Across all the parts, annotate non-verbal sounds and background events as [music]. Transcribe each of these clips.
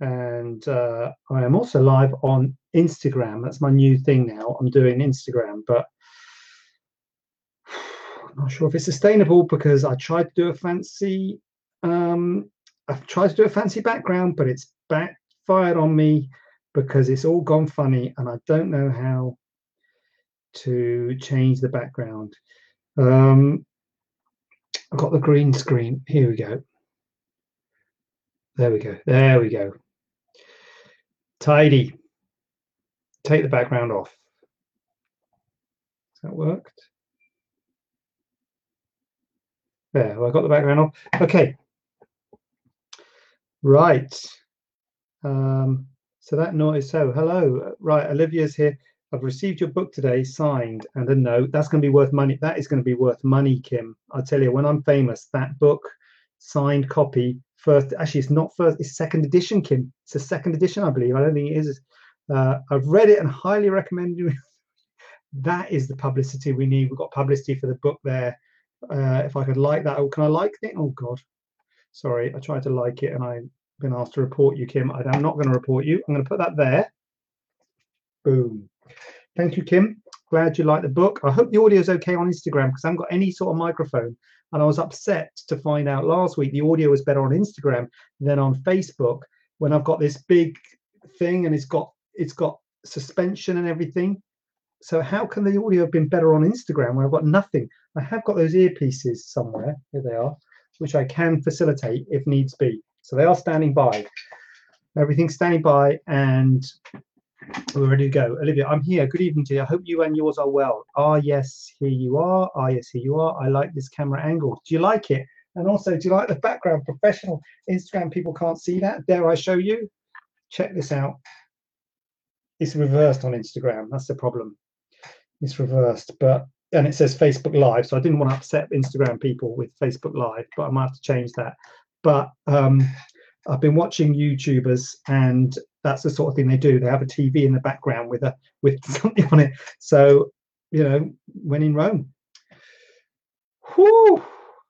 and uh, I am also live on Instagram. That's my new thing now. I'm doing Instagram, but [sighs] I'm not sure if it's sustainable because I tried to do a fancy. Um, I've tried to do a fancy background, but it's backfired on me because it's all gone funny, and I don't know how to change the background. Um, I've got the green screen. Here we go. There we go. There we go. Tidy. Take the background off. Has that worked? There, well, I got the background off. Okay. Right. Um, so that noise. So hello. Right, Olivia's here. I've received your book today, signed, and a note. That's going to be worth money. That is going to be worth money, Kim. I tell you, when I'm famous, that book, signed copy, first actually it's not first it's second edition kim. It's a second edition i believe. I don't think it is. Uh, i've read it and highly recommend you. [laughs] That is the publicity we need. We've got publicity for the book there. Uh, if i could like that oh, can i like it? Oh god. Sorry i tried to like it and i've been asked to report you kim. I'm not going to report you. I'm going to put that there. Boom. Thank you kim. Glad you like the book. I hope the audio is okay on instagram because i haven't got any sort of microphone and I was upset to find out last week the audio was better on Instagram than on Facebook when I've got this big thing and it's got it's got suspension and everything. So how can the audio have been better on Instagram where I've got nothing? I have got those earpieces somewhere. Here they are, which I can facilitate if needs be. So they are standing by. Everything's standing by, and we're ready to go. Olivia, I'm here. Good evening to you. I hope you and yours are well. Ah, yes, here you are. Ah, yes, here you are. I like this camera angle. Do you like it? And also, do you like the background? Professional Instagram people can't see that. Dare I show you? Check this out. It's reversed on Instagram. That's the problem. It's reversed, but and it says Facebook Live. So I didn't want to upset Instagram people with Facebook Live, but I might have to change that. But um, I've been watching YouTubers and that's the sort of thing they do. They have a TV in the background with a with [laughs] something on it. So you know, when in Rome. Whew,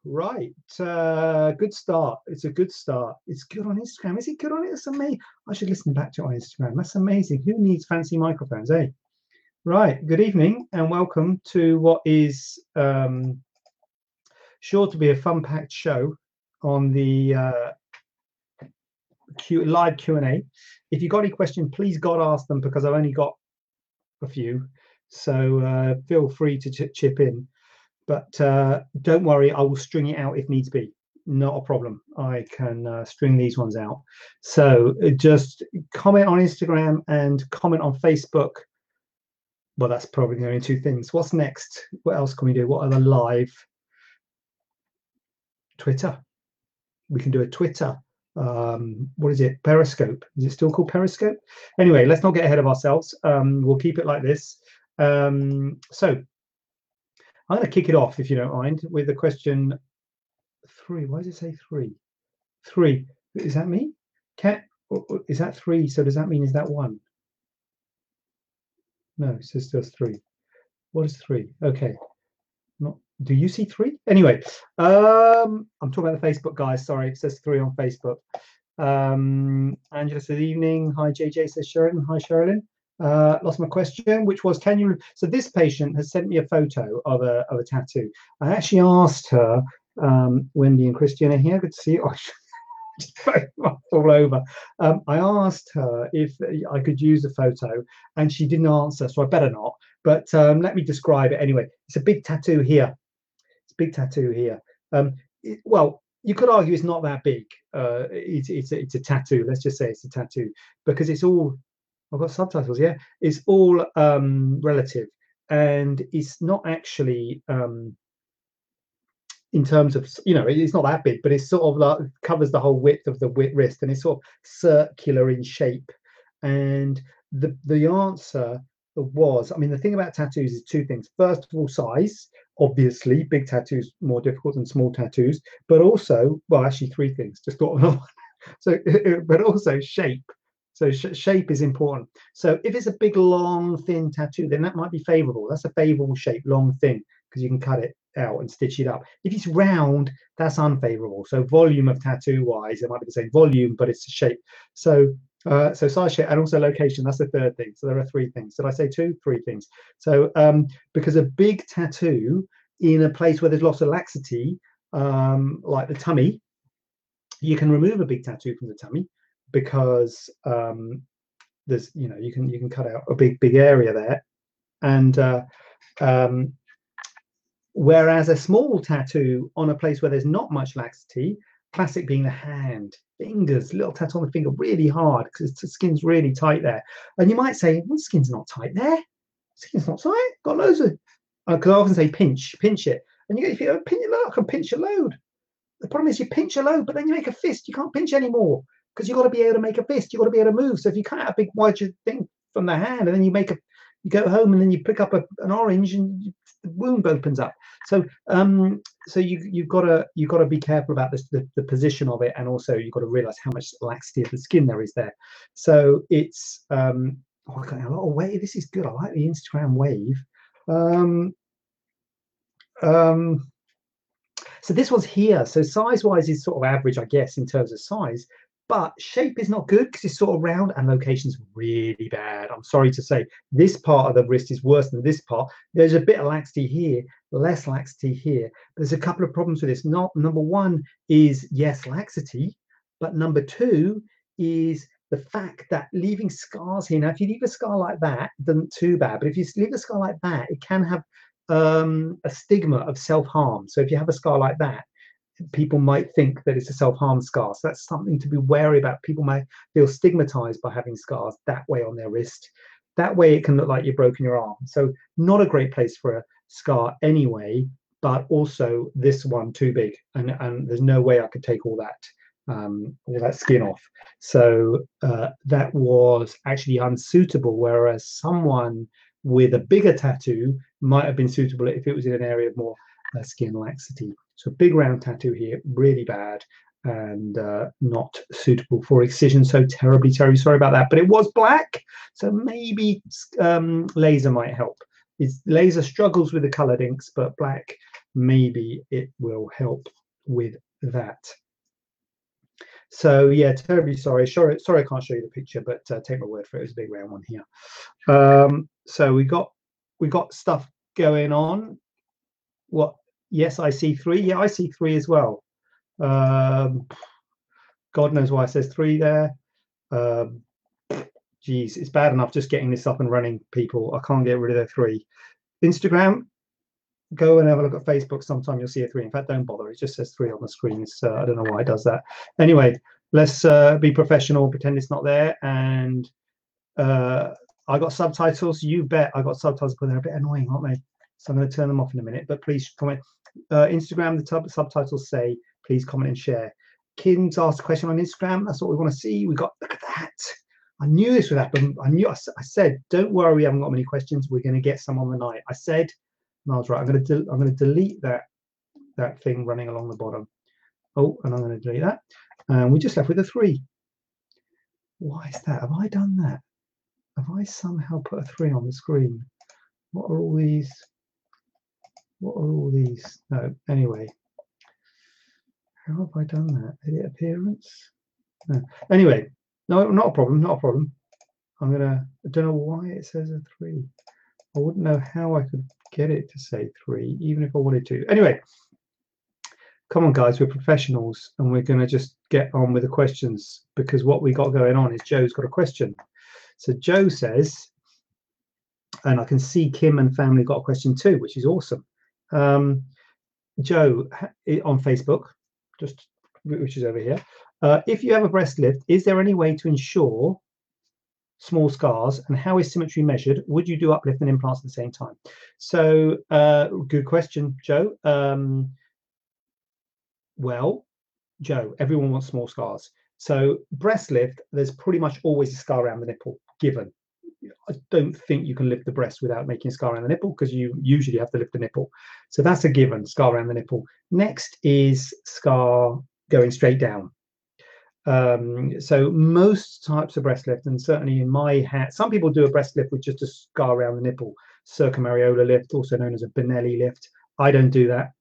right. Uh, good start. It's a good start. It's good on Instagram. Is it good on it? It's amazing. I should listen back to it on Instagram. That's amazing. Who needs fancy microphones, eh? Right. Good evening and welcome to what is um, sure to be a fun-packed show on the uh, Q, live Q&A. If you've got any questions, please God ask them because I've only got a few. So uh, feel free to ch- chip in. But uh, don't worry, I will string it out if needs be. Not a problem. I can uh, string these ones out. So uh, just comment on Instagram and comment on Facebook. Well, that's probably the only two things. What's next? What else can we do? What other live? Twitter. We can do a Twitter um, what is it? Periscope. Is it still called Periscope? Anyway, let's not get ahead of ourselves. Um, we'll keep it like this. Um, so I'm going to kick it off, if you don't mind, with the question three. Why does it say three? Three. Is that me? Cat. Is that three? So does that mean is that one? No, it says just three. What is three? Okay. Do you see three? Anyway, um, I'm talking about the Facebook guys. Sorry, it says three on Facebook. Um, Angela says evening. Hi, JJ says Sherilyn. Hi, Sherilyn. Uh, lost my question, which was, can you? So this patient has sent me a photo of a of a tattoo. I actually asked her, um, Wendy and Christian are here. Good to see you. [laughs] All over. Um, I asked her if I could use a photo, and she didn't answer, so I better not. But um, let me describe it anyway. It's a big tattoo here big tattoo here. Um, it, well, you could argue it's not that big. Uh, it's it's a, it's a tattoo. Let's just say it's a tattoo because it's all. I've got subtitles. Yeah, it's all um, relative, and it's not actually um, in terms of you know it's not that big, but it's sort of like covers the whole width of the wrist, and it's sort of circular in shape. And the the answer was, I mean, the thing about tattoos is two things. First of all, size. Obviously, big tattoos more difficult than small tattoos, but also, well, actually, three things. Just thought of. [laughs] So, [laughs] but also shape. So sh- shape is important. So if it's a big, long, thin tattoo, then that might be favorable. That's a favorable shape, long, thin, because you can cut it out and stitch it up. If it's round, that's unfavorable. So volume of tattoo wise, it might be the same volume, but it's a shape. So uh, so size and also location. That's the third thing. So there are three things. Did I say two? Three things. So um, because a big tattoo in a place where there's lots of laxity, um, like the tummy, you can remove a big tattoo from the tummy because um, there's you know you can you can cut out a big big area there, and uh, um, whereas a small tattoo on a place where there's not much laxity, classic being the hand, fingers, little tattoo on the finger, really hard because the skin's really tight there, and you might say, well, skin's not tight there, skin's not tight, got loads of. Because uh, I often say pinch, pinch it, and you get if you pinch it, look, I can pinch a load. The problem is you pinch a load, but then you make a fist, you can't pinch anymore because you've got to be able to make a fist. You've got to be able to move. So if you cut out a big wide thing from the hand, and then you make a, you go home and then you pick up a, an orange and you, the wound opens up. So um, so you you've got to you've got to be careful about this the, the position of it, and also you've got to realize how much laxity of the skin there is there. So it's um, oh, I got a lot of wave. This is good. I like the Instagram wave. Um, um, so this one's here. So size wise is sort of average, I guess, in terms of size but shape is not good because it's sort of round and location's really bad. I'm sorry to say this part of the wrist is worse than this part. There's a bit of laxity here, less laxity here. There's a couple of problems with this. Not number one is yes, laxity, but number two is the fact that leaving scars here. Now, if you leave a scar like that, then too bad. But if you leave a scar like that, it can have um, a stigma of self-harm. So if you have a scar like that, people might think that it's a self-harm scar. So that's something to be wary about. People might feel stigmatized by having scars that way on their wrist. That way it can look like you've broken your arm. So not a great place for a scar anyway, but also this one too big. And, and there's no way I could take all that um, all that skin off. So uh, that was actually unsuitable, whereas someone with a bigger tattoo might have been suitable if it was in an area of more uh, skin laxity. So big round tattoo here, really bad and uh, not suitable for excision. So terribly, terribly sorry about that. But it was black, so maybe um, laser might help. It's, laser struggles with the colored inks, but black, maybe it will help with that. So yeah, terribly sorry. Sorry, sorry, I can't show you the picture, but uh, take my word for it. It was a big round one here. Um, so we got we got stuff going on. What yes, I see three. Yeah, I see three as well. Um, God knows why it says three there. Um, geez, it's bad enough just getting this up and running, people. I can't get rid of the three. Instagram, go and have a look at Facebook. Sometime you'll see a three. In fact, don't bother. It just says three on the screen. So I don't know why it does that. Anyway, let's uh, be professional, pretend it's not there. And uh, I got subtitles. You bet I got subtitles, but they're a bit annoying, aren't they? So I'm going to turn them off in a minute. But please comment uh, Instagram, the tub, subtitles say, please comment and share. Kins asked a question on Instagram. That's what we want to see. We got, look at that. I knew this would happen. I knew, I, I said, don't worry, we haven't got many questions. We're going to get some on the night. I said, and I was right. I'm going to, I'm going to delete that, that thing running along the bottom. Oh, and I'm going to delete that. And we just left with a three. Why is that? Have I done that? Have I somehow put a three on the screen? What are all these? What are all these? No, anyway. How have I done that? Edit appearance? No. Anyway, no, not a problem, not a problem. I'm gonna, I don't know why it says a three. I wouldn't know how I could get it to say three, even if I wanted to. Anyway, come on, guys, we're professionals and we're to just get on with the questions because what we got going on is Joe's got a question. So Joe says, and I can see Kim and family got a question too, which is awesome. Um, Joe on Facebook, just which is over here. Uh, if you have a breast lift, is there any way to ensure small scars and how is symmetry measured? Would you do uplift and implants at the same time? So, uh, good question, Joe. Um, well, Joe, everyone wants small scars. So breast lift, there's pretty much always a scar around the nipple given. I don't think you can lift the breast without making a scar around the nipple because you usually have to lift the nipple. So that's a given, scar around the nipple. Next is scar going straight down. Um, so most types of breast lift, and certainly in my hat, some people do a breast lift with just a scar around the nipple, circumareolar lift, also known as a Benelli lift. I don't do that.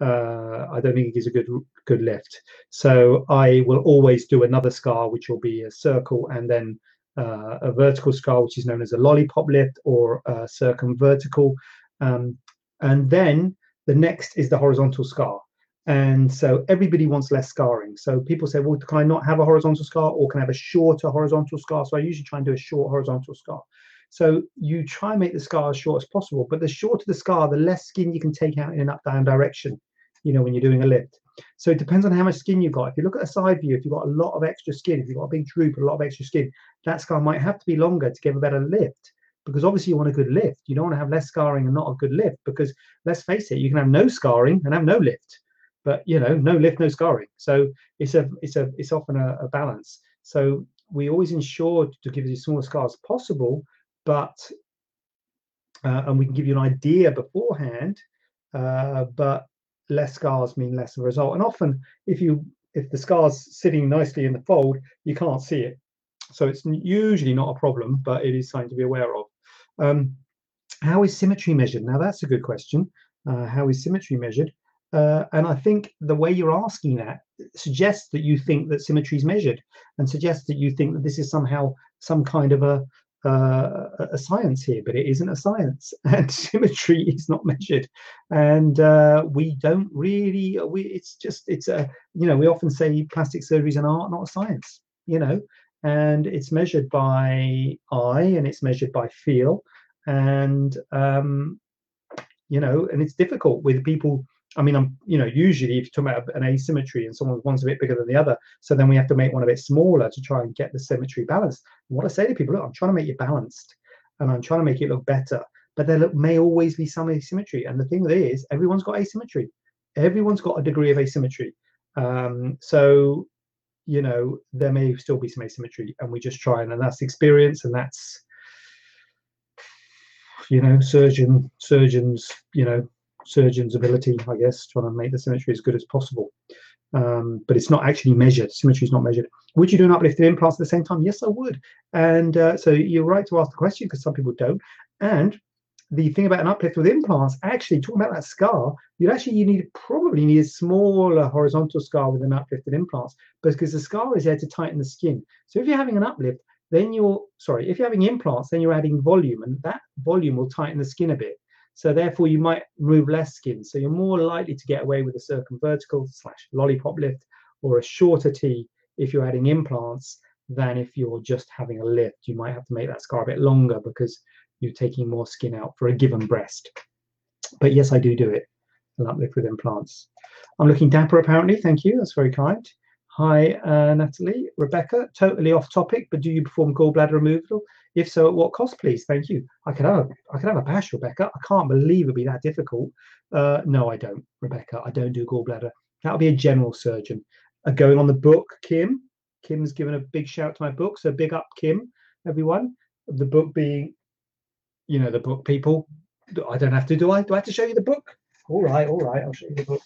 Uh, I don't think it gives a good good lift. So I will always do another scar, which will be a circle and then uh, a vertical scar, which is known as a lollipop lift or a circumvertical. Um, and then the next is the horizontal scar. And so everybody wants less scarring. So people say, well, can I not have a horizontal scar or can I have a shorter horizontal scar? So I usually try and do a short horizontal scar. So you try and make the scar as short as possible, but the shorter the scar, the less skin you can take out in an up-down direction, you know, when you're doing a lift. So it depends on how much skin you've got. If you look at a side view, if you've got a lot of extra skin, if you've got a big droop, a lot of extra skin, that scar might have to be longer to give a better lift because obviously you want a good lift. You don't want to have less scarring and not a good lift because let's face it, you can have no scarring and have no lift but you know no lift no scarring. So it's a it's a it's often a, a balance. So we always ensure to give you as small scars possible but uh, and we can give you an idea beforehand uh, but less scars mean less of a result. And often if you if the scar's sitting nicely in the fold you can't see it. So it's usually not a problem but it is something to be aware of. Um, how is symmetry measured? Now that's a good question. Uh, how is symmetry measured uh, and I think the way you're asking that suggests that you think that symmetry is measured and suggests that you think that this is somehow some kind of a uh, a science here, but it isn't a science, [laughs] and symmetry is not measured, and uh, we don't really. We it's just it's a you know we often say plastic surgery is an art, not a science. You know, and it's measured by eye and it's measured by feel, and um, you know, and it's difficult with people I mean, I'm, you know, usually if you're talking about an asymmetry and someone's one's a bit bigger than the other, so then we have to make one a bit smaller to try and get the symmetry balanced. And what I say to people, look, I'm trying to make you balanced and I'm trying to make it look better, but there may always be some asymmetry. And the thing is, everyone's got asymmetry. Everyone's got a degree of asymmetry. Um, so, you know, there may still be some asymmetry and we just try and, and that's experience and that's, you know, surgeon, surgeons, you know, surgeon's ability, I guess, trying to make the symmetry as good as possible. Um, but it's not actually measured. Symmetry is not measured. Would you do an uplifted implants at the same time? Yes, I would. And uh, so you're right to ask the question because some people don't. And the thing about an uplift with implants, actually talking about that scar, you'd actually you need probably need a smaller horizontal scar with an uplifted implants because the scar is there to tighten the skin. So if you're having an uplift, then you're sorry, if you're having implants, then you're adding volume, and that volume will tighten the skin a bit. So therefore, you might remove less skin. So you're more likely to get away with a circumvertical slash lollipop lift or a shorter T if you're adding implants than if you're just having a lift. You might have to make that scar a bit longer because you're taking more skin out for a given breast. But yes, I do do it, an uplift with implants. I'm looking dapper apparently. Thank you. That's very kind. Hi, uh, Natalie. Rebecca, totally off topic, but do you perform gallbladder removal? If so, at what cost, please? Thank you. I can have, I could have a bash, Rebecca. I can't believe it'd be that difficult. Uh, no, I don't, Rebecca. I don't do gallbladder. That'll be a general surgeon. Uh, going on the book, Kim. Kim's given a big shout to my book, so big up, Kim, everyone. The book being, you know, the book people. I don't have to, do I? Do I have to show you the book? All right, all right. I'll show you the book.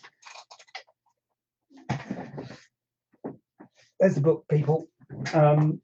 there's the book, people. Um,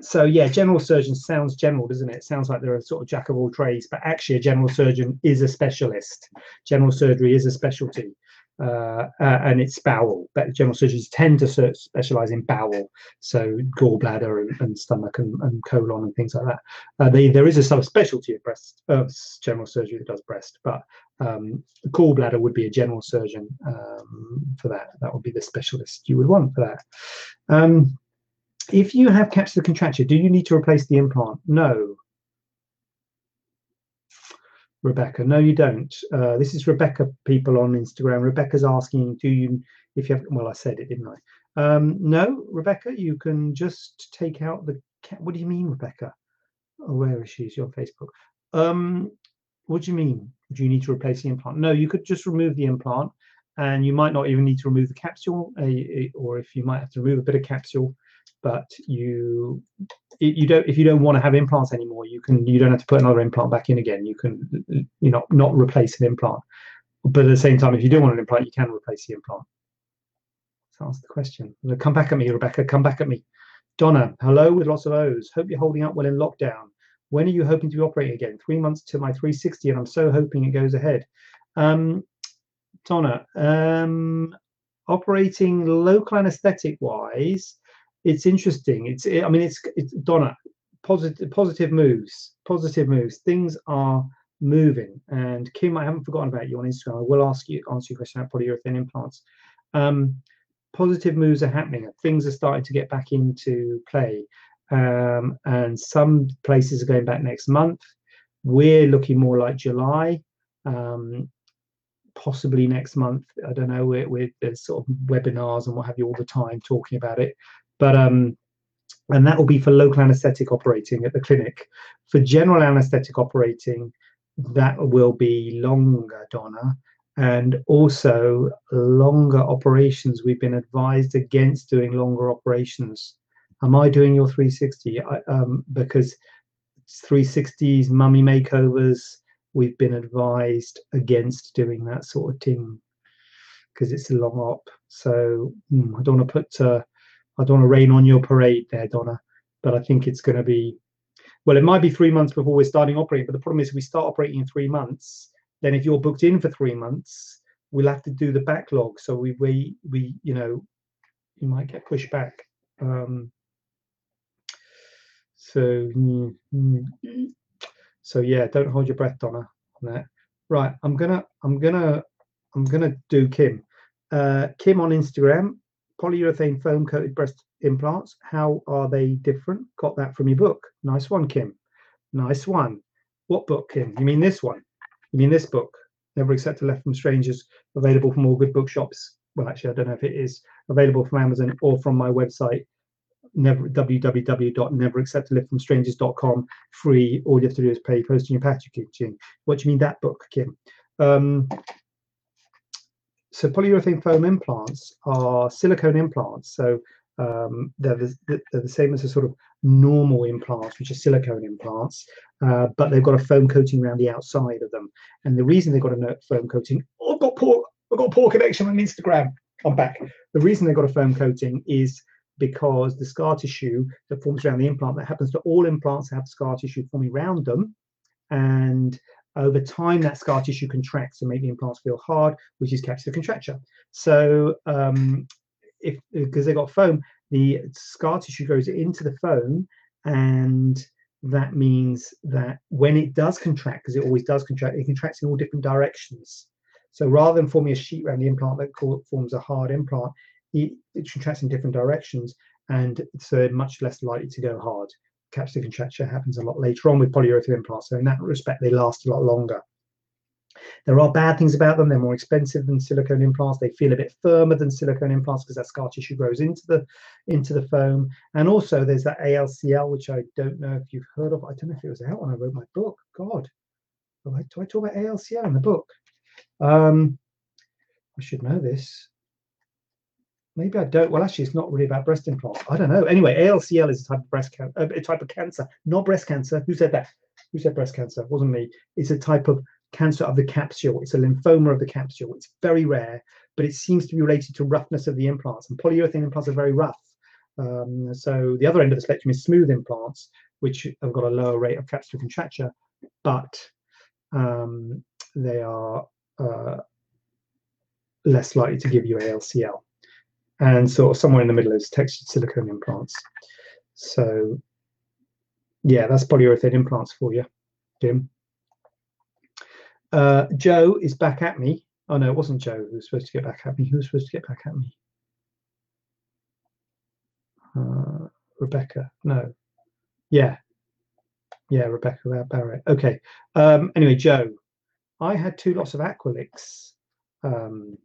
so yeah, general surgeon sounds general, doesn't it? it? Sounds like they're a sort of jack of all trades, but actually a general surgeon is a specialist. General surgery is a specialty, uh, uh, and it's bowel. But general surgeons tend to specialize in bowel, so gallbladder and, and stomach and, and, colon and things like that. Uh, they, there is a subspecialty of breast of general surgery that does breast, but um, gallbladder would be a general surgeon um, for that. That would be the specialist you would want for that. Um, if you have capsular contracture, do you need to replace the implant? No. Rebecca, no, you don't. Uh, this is Rebecca people on Instagram. Rebecca's asking, do you, if you have, well, I said it, didn't I? Um, no, Rebecca, you can just take out the, what do you mean, Rebecca? Oh, where is she? Is your Facebook? Um, what do you mean? Do you need to replace the implant? No, you could just remove the implant and you might not even need to remove the capsule, uh, or if you might have to remove a bit of capsule, but you you don't if you don't want to have implants anymore, you can you don't have to put another implant back in again. You can you know not replace an implant, but at the same time, if you do want an implant, you can replace the implant. So answer the question. Come back at me, Rebecca. Come back at me. Donna, hello with lots of O's. Hope you're holding up well in lockdown. When are you hoping to be operating again? Three months to my 360, and I'm so hoping it goes ahead. Um, Donna, um, operating local anesthetic wise, it's interesting. It's, I mean, it's, it's Donna, positive, positive moves, positive moves. Things are moving. And Kim, I haven't forgotten about you on Instagram. I will ask you, answer your question about polyurethane implants. Um, positive moves are happening. Things are starting to get back into play. Um, and some places are going back next month. We're looking more like July. Um, possibly next month. I don't know. With, with there's sort of webinars and what have you all the time talking about it, but um, and that will be for local anaesthetic operating at the clinic. For general anaesthetic operating, that will be longer, Donna, and also longer operations. We've been advised against doing longer operations. Am I doing your 360? I, um, because 360s, mummy makeovers, we've been advised against doing that sort of thing because it's a long op. So mm, I don't want to put, uh, I don't want to rain on your parade there, Donna. But I think it's going to be, well, it might be three months before we're starting operating. But the problem is, if we start operating in three months, then if you're booked in for three months, we'll have to do the backlog. So we, we, we, you know, you might get pushed back. Um, so so yeah, don't hold your breath, Donna, on that. Right, I'm gonna, I'm gonna, I'm gonna do Kim. Uh, Kim on Instagram, polyurethane foam coated breast implants. How are they different? Got that from your book. Nice one, Kim. Nice one. What book, Kim? You mean this one? You mean this book? Never accept a lift from strangers. Available from all good bookshops. Well, actually, I don't know if it is available from Amazon or from my website, never www.neveracceptaliftfromstrangers.com free all you have to do is pay posting your packaging what do you mean that book kim um, so polyurethane foam implants are silicone implants. So um, they're, the, they're the same as the sort of normal implants which are silicone implants uh, but they've got a foam coating around the outside of them. And the reason they've got a foam coating oh, i've got poor i've got poor connection on instagram. I'm back. The reason they've got a foam coating is because the scar tissue that forms around the implant, that happens to all implants have scar tissue forming around them. And over time, that scar tissue contracts to make the implants feel hard, which is capsular contracture. So um, if because they've got foam, the scar tissue goes into the foam and that means that when it does contract, because it always does contract, it contracts in all different directions. So rather than forming a sheet around the implant that forms a hard implant, it, it contracts in different directions and uh, much less likely to go hard. Capsular contracture happens a lot later on with polyurethane implants, so in that respect, they last a lot longer. There are bad things about them. They're more expensive than silicone implants. They feel a bit firmer than silicone implants because that scar tissue grows into the into the foam. And also, there's that ALCL, which I don't know if you've heard of. I don't know if it was out when I wrote my book. God, do I, talk about ALCL in the book? Um, I should know this maybe I don't. Well, actually, it's not really about breast implants. I don't know. Anyway, ALCL is a type of breast cancer, a type of cancer, not breast cancer. Who said that? Who said breast cancer? It wasn't me. It's a type of cancer of the capsule. It's a lymphoma of the capsule. It's very rare, but it seems to be related to roughness of the implants. And polyurethane implants are very rough. Um, so the other end of the spectrum is smooth implants, which have got a lower rate of capsular contracture, but um, they are uh, less likely to give you ALCL and sort of somewhere in the middle is textured silicone implants. So yeah, that's polyurethane implants for you, Jim. Uh, Joe is back at me. Oh no, it wasn't Joe who was supposed to get back at me. Who was supposed to get back at me? Uh, Rebecca. No. Yeah. Yeah, Rebecca Barrett. Okay. Um, anyway, Joe, I had two lots of Aqualyx um,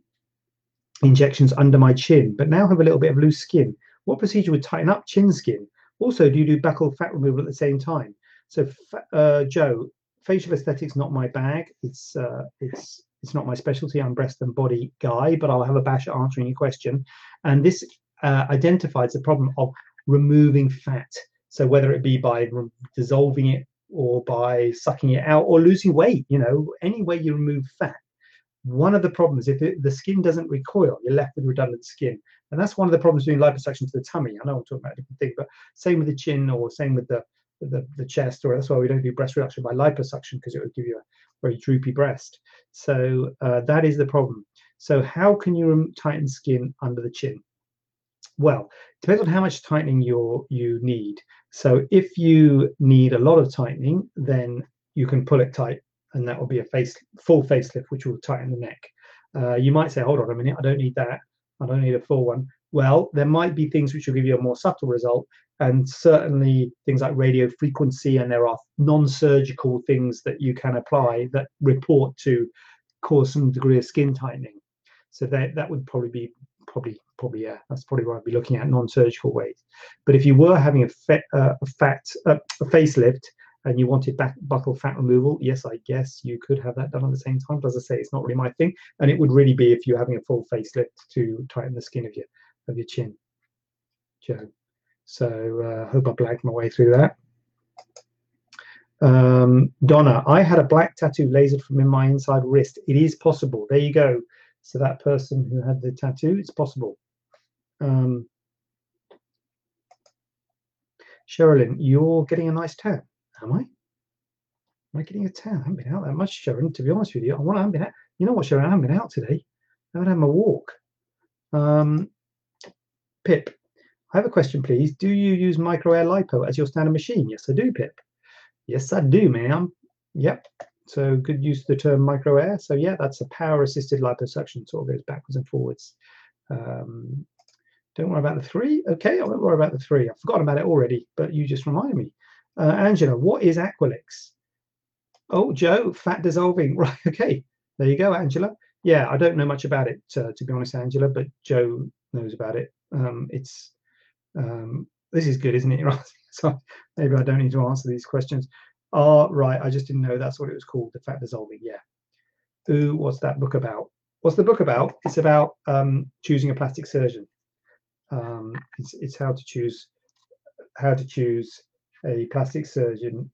injections under my chin, but now have a little bit of loose skin. What procedure would tighten up chin skin? Also, do you do buccal fat removal at the same time? So, uh, Joe, facial aesthetics not my bag. It's uh, it's it's not my specialty. I'm breast and body guy, but I'll have a bash at answering your question. And this uh, identifies the problem of removing fat. So whether it be by re- dissolving it or by sucking it out or losing weight, you know, any way you remove fat. One of the problems, if it, the skin doesn't recoil, you're left with redundant skin. And that's one of the problems doing liposuction to the tummy. I know I'm talking about a different thing, but same with the chin or same with the the, the chest, or that's why we don't do breast reduction by liposuction because it would give you a very droopy breast. So uh, that is the problem. So how can you tighten skin under the chin? Well, depends on how much tightening you you need. So if you need a lot of tightening, then you can pull it tight, and that will be a face full facelift, which will tighten the neck. Uh, you might say, hold on a minute, I don't need that. I don't need a full one. Well, there might be things which will give you a more subtle result, and certainly things like radio frequency, and there are non-surgical things that you can apply that report to cause some degree of skin tightening. So that that would probably be probably probably yeah that's probably what I'd be looking at non-surgical ways. But if you were having a, fat, uh, a fat uh, a facelift and you wanted back buccal fat removal, yes, I guess you could have that done at the same time. But as I say, it's not really my thing, and it would really be if you're having a full facelift to tighten the skin of your of your chin, Joe. So uh, hope I blanked my way through that. Um, Donna, I had a black tattoo lasered from in my inside wrist. It is possible. There you go. So that person who had the tattoo, it's possible. Um, Sherilyn, you're getting a nice tan. Am I? Am I getting a tan? I haven't been out that much, Sharon, to be honest with you. I want to have been out. You know what, Sharon? I haven't been out today. I haven't had my walk. Um, Pip, I have a question, please. Do you use MicroAire lipo as your standard machine? Yes, I do, Pip. Yes, I do, ma'am. Yep. So good use of the term MicroAire. So yeah, that's a power assisted liposuction. Sort of goes backwards and forwards. Um, don't worry about the three. Okay, I won't worry about the three. I've forgotten about it already, but you just reminded me. Uh, Angela, what is Aqualyx? Oh, Joe, fat dissolving. [laughs] Right. Okay. There you go, Angela. Yeah, I don't know much about it, uh, to be honest, Angela, but Joe knows about it. Um, it's um, this is good, isn't it? [laughs] Right. so maybe I don't need to answer these questions. Oh, right. I just didn't know that's what it was called, the fat dissolving. Yeah. Ooh, what's that book about? What's the book about? It's about um, choosing a plastic surgeon. Um, it's, it's how to choose how to choose a plastic surgeon,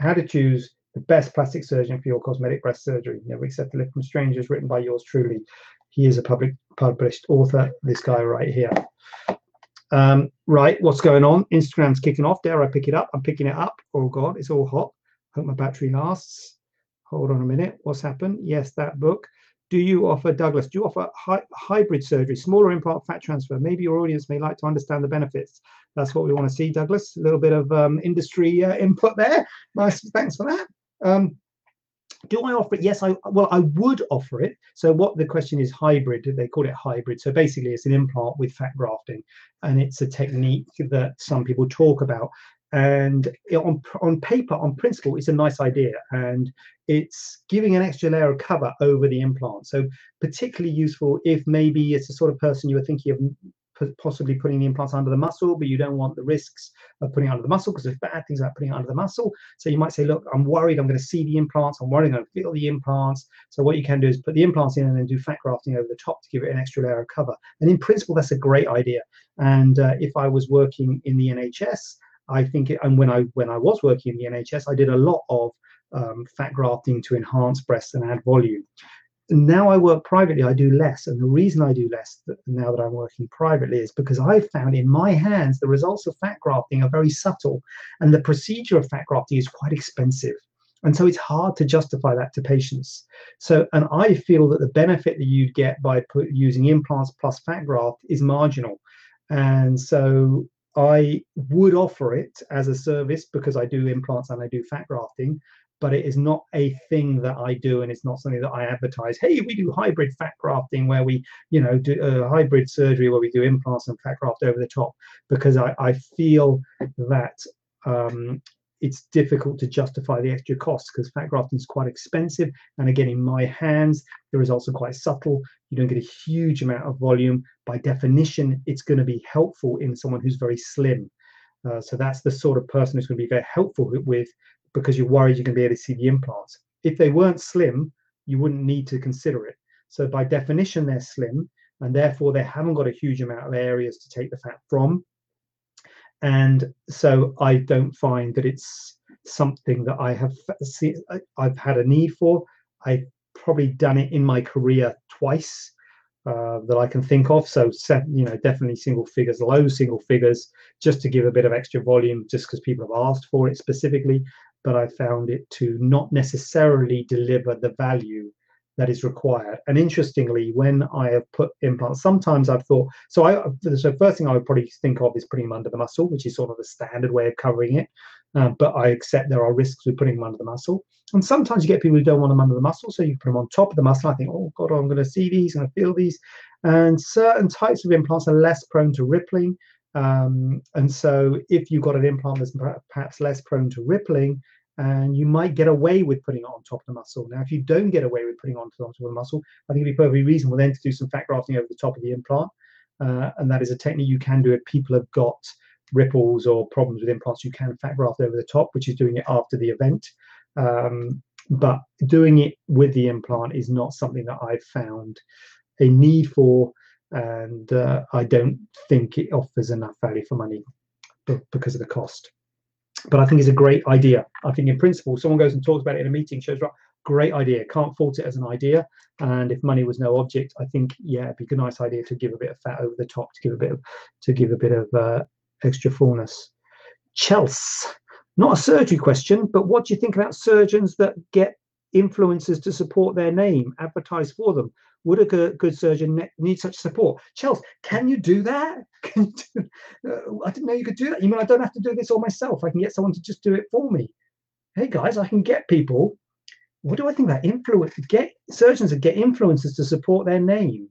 how to choose the best plastic surgeon for your cosmetic breast surgery. Never accept a lift from strangers, written by yours truly. He is a public published author. This guy right here. Um, right, what's going on? Instagram's kicking off. Dare I pick it up? I'm picking it up. Oh God, it's all hot. Hope my battery lasts. Hold on a minute. What's happened? Yes, that book. Do you offer, Douglas, do you offer hy hybrid surgery, smaller implant fat transfer? Maybe your audience may like to understand the benefits. That's what we want to see, Douglas. A little bit of um, industry uh, input there. Nice, thanks for that. Um, do I offer it? Yes, I well, I would offer it. So what the question is hybrid, they call it hybrid. So basically it's an implant with fat grafting and it's a technique that some people talk about. And on on paper, on principle, it's a nice idea, and it's giving an extra layer of cover over the implant. So particularly useful if maybe it's the sort of person you were thinking of possibly putting the implants under the muscle, but you don't want the risks of putting under the muscle because there's bad things about putting under the muscle. So you might say, look, I'm worried I'm going to see the implants. I'm worried I'm going to feel the implants. So what you can do is put the implants in and then do fat grafting over the top to give it an extra layer of cover. And in principle, that's a great idea. And uh, if I was working in the NHS, I think, it, and when I when I was working in the NHS, I did a lot of um, fat grafting to enhance breasts and add volume now I work privately, I do less. And the reason I do less now that I'm working privately is because I've found in my hands the results of fat grafting are very subtle. And the procedure of fat grafting is quite expensive. And so it's hard to justify that to patients. So, and I feel that the benefit that you'd get by put, using implants plus fat graft is marginal. And so I would offer it as a service because I do implants and I do fat grafting but it is not a thing that I do, and it's not something that I advertise. Hey, we do hybrid fat grafting where we, you know, do a uh, hybrid surgery where we do implants and fat graft over the top, because I, I feel that um, it's difficult to justify the extra costs because fat grafting is quite expensive. And again, in my hands, the results are quite subtle. You don't get a huge amount of volume. By definition, it's going to be helpful in someone who's very slim. Uh, so that's the sort of person who's going to be very helpful with because you're worried you're going to be able to see the implants. If they weren't slim, you wouldn't need to consider it. So by definition, they're slim, and therefore they haven't got a huge amount of areas to take the fat from. And so I don't find that it's something that I have seen, I've had a need for. I've probably done it in my career twice uh, that I can think of. So, you know, definitely single figures, low single figures, just to give a bit of extra volume, just because people have asked for it specifically. But I found it to not necessarily deliver the value that is required. And interestingly, when I have put implants, sometimes I've thought so. I so first thing I would probably think of is putting them under the muscle, which is sort of the standard way of covering it. Uh, but I accept there are risks with putting them under the muscle. And sometimes you get people who don't want them under the muscle, so you put them on top of the muscle. I think, oh God, I'm going to see these, I'm going to feel these. And certain types of implants are less prone to rippling. Um, and so if you've got an implant that's perhaps less prone to rippling, and you might get away with putting it on top of the muscle. Now, if you don't get away with putting it on top of the muscle, I think it'd be perfectly reasonable then to do some fat grafting over the top of the implant. Uh, and that is a technique you can do if people have got ripples or problems with implants. You can fat graft over the top, which is doing it after the event. Um, but doing it with the implant is not something that I've found a need for. And uh, I don't think it offers enough value for money because of the cost but I think it's a great idea. I think in principle, someone goes and talks about it in a meeting, shows right, great idea. Can't fault it as an idea. And if money was no object, I think yeah, it'd be a nice idea to give a bit of fat over the top to give a bit of to give a bit of uh, extra fullness. Chelsea, not a surgery question, but what do you think about surgeons that get influencers to support their name, advertise for them? Would a good, good surgeon need such support? Chelsea, can you do that? [laughs] Can do, uh, I didn't know you could do that. You mean I don't have to do this all myself? I can get someone to just do it for me. Hey guys, I can get people. What do I think about influence? Get surgeons that get influencers to support their name,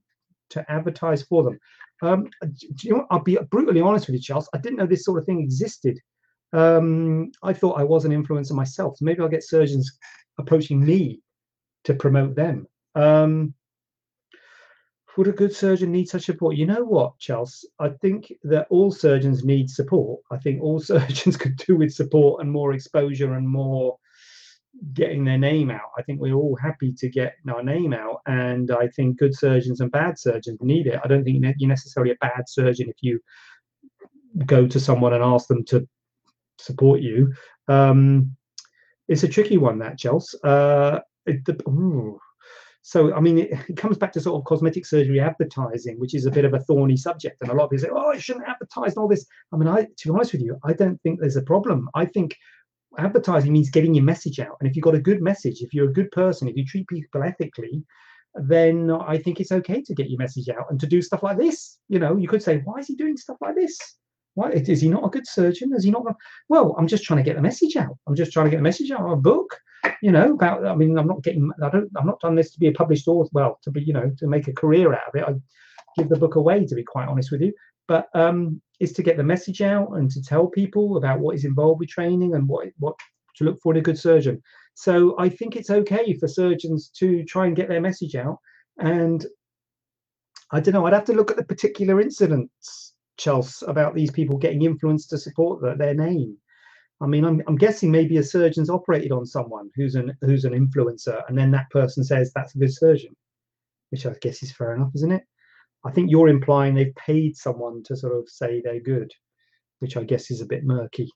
to advertise for them. Um, you know, I'll be brutally honest with you, Charles. I didn't know this sort of thing existed. Um, I thought I was an influencer myself. So maybe I'll get surgeons approaching me to promote them. Um, would a good surgeon need such support? You know what, Chelsea? I think that all surgeons need support. I think all [laughs] surgeons could do with support and more exposure and more getting their name out. I think we're all happy to get our name out, and I think good surgeons and bad surgeons need it. I don't think you're necessarily a bad surgeon if you go to someone and ask them to support you. Um, it's a tricky one, that Chelsea. Uh, it, the, ooh, so, I mean, it, it, comes back to sort of cosmetic surgery advertising, which is a bit of a thorny subject. And a lot of people say, oh, you shouldn't advertise and all this. I mean, I, to be honest with you, I don't think there's a problem. I think advertising means getting your message out. And if you've got a good message, if you're a good person, if you treat people ethically, then I think it's okay to get your message out and to do stuff like this. You know, you could say, why is he doing stuff like this? Why is he not a good surgeon? Is he not? Well, I'm just trying to get the message out. I'm just trying to get the message out a book you know about i mean i'm not getting i don't i'm not done this to be a published author well to be you know to make a career out of it. I give the book away to be quite honest with you. But um is to get the message out and to tell people about what is involved with training and what what to look for in a good surgeon. So i think it's okay for surgeons to try and get their message out. And i don't know i'd have to look at the particular incidents chelsea about these people getting influence to support the, their name I mean, I'm, I'm guessing maybe a surgeon's operated on someone who's an who's an influencer, and then that person says that's a good surgeon, which I guess is fair enough, isn't it? I think you're implying they've paid someone to sort of say they're good, which I guess is a bit murky.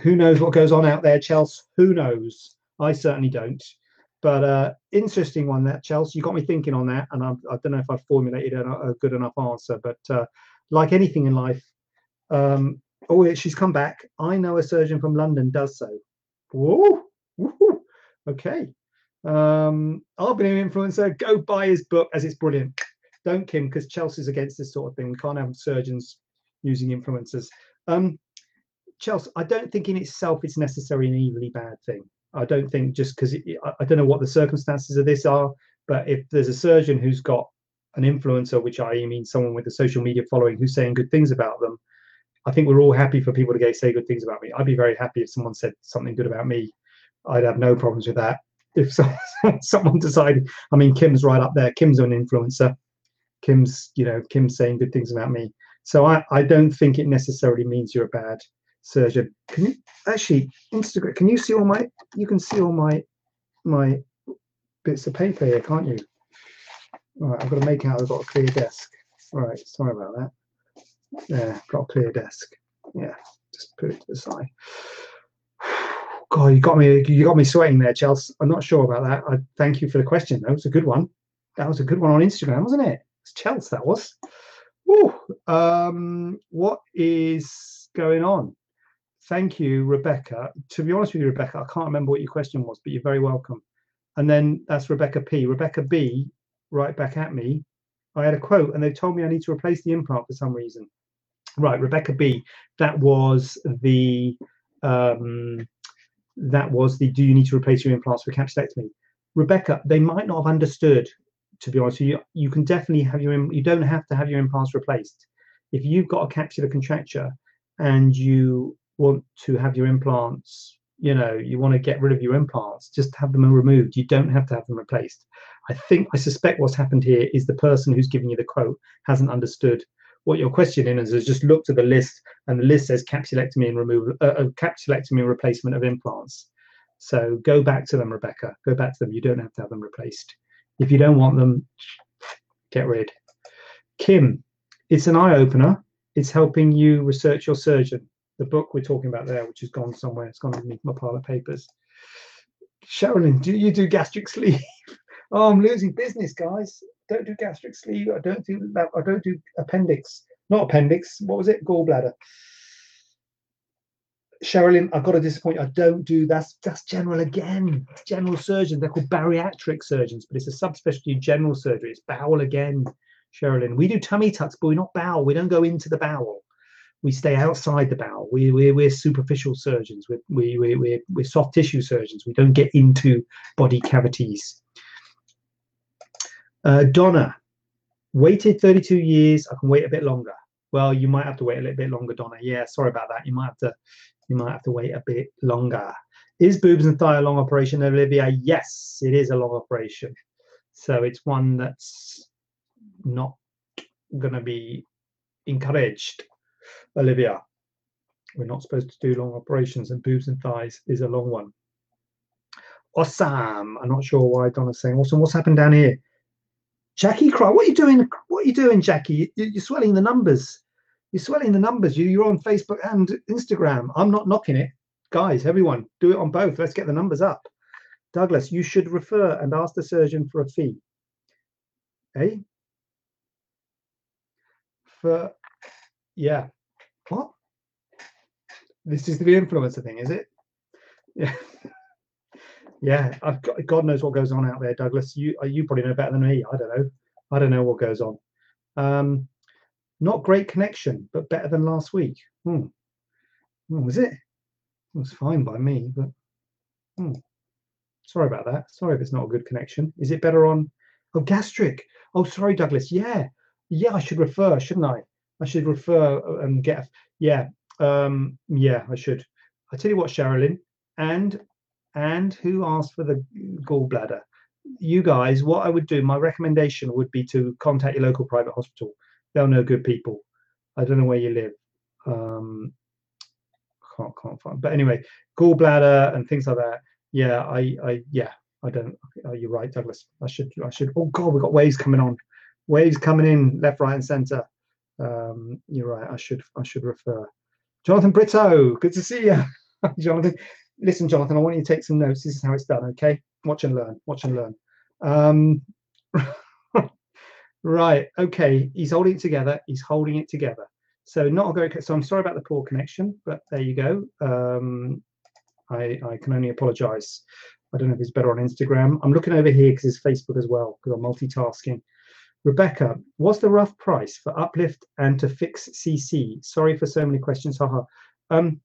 Who knows what goes on out there, Chelsea? Who knows? I certainly don't. But uh, interesting one, that Chelsea. You got me thinking on that, and I, I don't know if I've formulated a, a good enough answer. But uh, like anything in life, um, Oh, yeah, she's come back. I know a surgeon from London does so. Whoa, okay. Um, I'll be an influencer. Go buy his book as it's brilliant. Don't Kim, because Chelsea's against this sort of thing. We can't have surgeons using influencers. Um, Chelsea, I don't think in itself it's necessarily an evilly bad thing. I don't think just because I don't know what the circumstances of this are, but if there's a surgeon who's got an influencer, which I mean someone with a social media following who's saying good things about them, I think we're all happy for people to go say good things about me. I'd be very happy if someone said something good about me. I'd have no problems with that. If [laughs] someone decided, I mean, Kim's right up there. Kim's an influencer. Kim's, you know, Kim's saying good things about me. So I, I don't think it necessarily means you're a bad surgeon. Can you actually Instagram? Can you see all my? You can see all my my bits of paper here, can't you? All right, I've got to make out I've got a clear desk. All right, sorry about that. There, got a clear desk. Yeah, just put it to the side. [sighs] God, you got me. You got me sweating there, Chelsea. I'm not sure about that. I thank you for the question. That was a good one. That was a good one on Instagram, wasn't it? It's Chelsea. That was. Woo. Um, what is going on? Thank you, Rebecca. To be honest with you, Rebecca, I can't remember what your question was, but you're very welcome. And then that's Rebecca P. Rebecca B. Right back at me. I had a quote, and they told me I need to replace the implant for some reason. Right, Rebecca B. That was the um, that was the do you need to replace your implants for capsulectomy? Rebecca, they might not have understood. To be honest, you you can definitely have your you don't have to have your implants replaced. If you've got a capsular contracture and you want to have your implants, you know, you want to get rid of your implants, just have them removed. You don't have to have them replaced. I think I suspect what's happened here is the person who's giving you the quote hasn't understood what your question is has just looked at the list and the list says capsulectomy and removal uh, uh, capsulectomy replacement of implants. So go back to them rebecca. Go back to them. You don't have to have them replaced. If you don't want them get rid. Kim it's an eye-opener it's helping you research your surgeon. The book we're talking about there which has gone somewhere it's gone underneath my pile of papers. Sherilyn do you do gastric sleeve [laughs] oh i'm losing business guys don't do gastric sleeve. I don't do that. I don't do appendix. Not appendix. What was it? Gallbladder. Sherilyn, I've got to disappoint you. I don't do that's that's general again. General surgeons. They're called bariatric surgeons, but it's a subspecialty of general surgery. It's bowel again, Sherilyn. We do tummy tucks, but we're not bowel. We don't go into the bowel. We stay outside the bowel. We, we're, we're superficial surgeons. We're, we, we, we're, we're soft tissue surgeons. We don't get into body cavities. Uh, Donna, waited 32 years. I can wait a bit longer. Well, you might have to wait a little bit longer, Donna. Yeah, sorry about that. You might have to, you might have to wait a bit longer. Is boobs and thigh a long operation, Olivia? Yes, it is a long operation. So it's one that's not going to be encouraged, Olivia. We're not supposed to do long operations, and boobs and thighs is a long one. Awesome. I'm not sure why Donna's saying awesome. What's happened down here? Jackie cry. What are you doing? What are you doing, Jackie? You, are swelling the numbers. You're swelling the numbers. You, you're on Facebook and Instagram. I'm not knocking it. Guys, everyone, do it on both. Let's get the numbers up. Douglas, you should refer and ask the surgeon for a fee. Eh? For, yeah. What? This is the influencer thing, is it? Yeah. Yeah, I've got, God knows what goes on out there, Douglas. You uh, you probably know better than me. I don't know. I don't know what goes on. Um, not great connection, but better than last week. Hmm. Oh, was it? It was fine by me, but hmm. sorry about that. Sorry if it's not a good connection. Is it better on? Oh, gastric. Oh, sorry, Douglas. Yeah, yeah. I should refer, shouldn't I? I should refer uh, and get. Yeah, um, yeah. I should. I tell you what, Sherilyn, and and who asked for the gallbladder. You guys, what I would do, my recommendation would be to contact your local private hospital. They'll know good people. I don't know where you live. Um, can't can't find. But anyway, gallbladder and things like that. Yeah, I I yeah, I don't. Oh, you're right, Douglas. I should I should. Oh God, we've got waves coming on. Waves coming in left, right, and centre. Um, you're right. I should I should refer. Jonathan Brito, good to see you. [laughs] Jonathan, listen, Jonathan, I want you to take some notes. This is how it's done, okay? Watch and learn. Watch and learn. Um, [laughs] right. Okay. He's holding it together. He's holding it together. So not a. So I'm sorry about the poor connection, but there you go. Um, I I can only apologise. I don't know if it's better on Instagram. I'm looking over here because it's Facebook as well because I'm multitasking. Rebecca, what's the rough price for uplift and to fix CC? Sorry for so many questions. Haha. Um,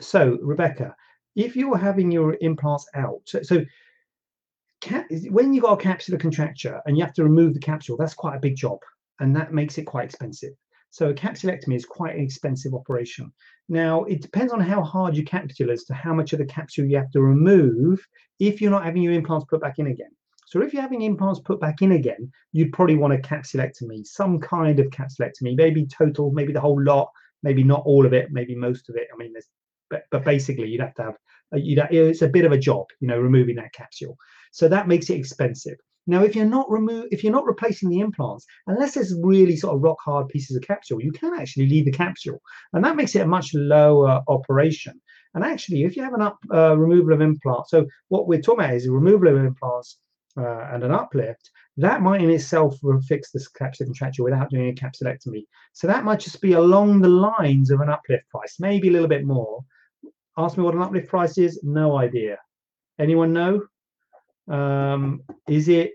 so Rebecca, if you're having your implants out, so, so when you've got a capsular contracture and you have to remove the capsule, that's quite a big job, and that makes it quite expensive. So a capsulectomy is quite an expensive operation. Now it depends on how hard your capsule is to how much of the capsule you have to remove if you're not having your implants put back in again. So if you're having implants put back in again, you'd probably want a capsulectomy, some kind of capsulectomy, maybe total, maybe the whole lot, maybe not all of it, maybe most of it. I mean, there's but, but basically you'd have to have uh, you'd it's a bit of a job you know removing that capsule So that makes it expensive. Now, if you're not remove, if you're not replacing the implants, unless there's really sort of rock hard pieces of capsule, you can actually leave the capsule, and that makes it a much lower operation. And actually, if you have an up uh, removal of implants, so what we're talking about is a removal of implants uh, and an uplift, that might in itself fix this capsular contracture without doing a capsulectomy. So that might just be along the lines of an uplift price, maybe a little bit more. Ask me what an uplift price is, no idea. Anyone know? Um, is it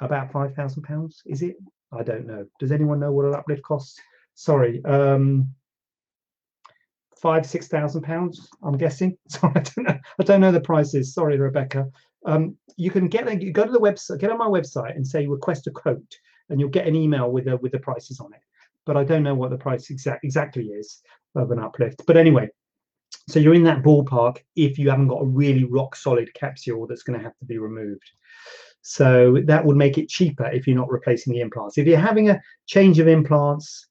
about five thousand pounds? Is it? I don't know. Does anyone know what an uplift costs? Sorry, um, five six thousand pounds. I'm guessing. [laughs] Sorry, I don't know. I don't know the prices. Sorry, Rebecca. Um, you can get you go to the website, get on my website, and say request a quote, and you'll get an email with the with the prices on it. But I don't know what the price exact exactly is of an uplift. But anyway, so you're in that ballpark if you haven't got a really rock solid capsule that's going to have to be removed. So that would make it cheaper if you're not replacing the implants. If you're having a change of implants,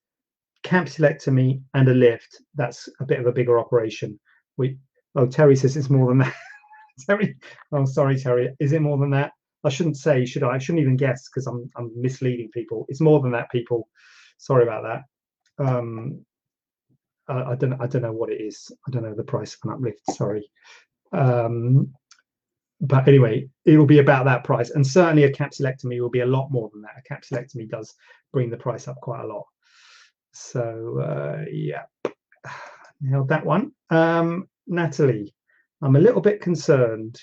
capsulectomy, and a lift, that's a bit of a bigger operation. We oh Terry says it's more than that. [laughs] Terry, oh sorry Terry, is it more than that? I shouldn't say, should I? I shouldn't even guess because I'm I'm misleading people. It's more than that, people. Sorry about that. Um, uh, I don't I don't know what it is. I don't know the price of an uplift. Sorry. Um, but anyway, it will be about that price, and certainly a capsulectomy will be a lot more than that. A capsulectomy does bring the price up quite a lot. So uh, yeah, [sighs] nailed that one. Um, Natalie, I'm a little bit concerned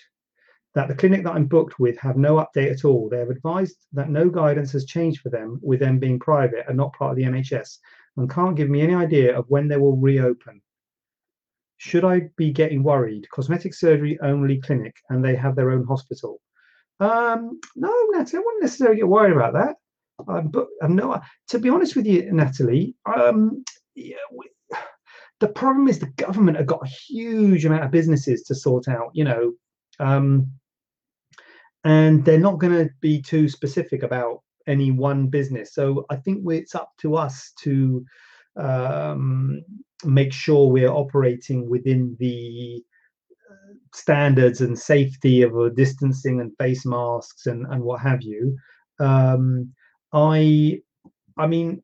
that the clinic that I'm booked with have no update at all. They have advised that no guidance has changed for them, with them being private and not part of the NHS and can't give me any idea of when they will reopen. Should I be getting worried? Cosmetic surgery only clinic and they have their own hospital. Um, no, Natalie, I wouldn't necessarily get worried about that. Uh, but um, no, to be honest with you, Natalie, um, yeah, we, [sighs] the problem is the government have got a huge amount of businesses to sort out, you know, um, and they're not going to be too specific about any one business. So I think it's up to us to um, make sure we're operating within the uh, standards and safety of uh, distancing and face masks and, and what have you. Um, I, I mean,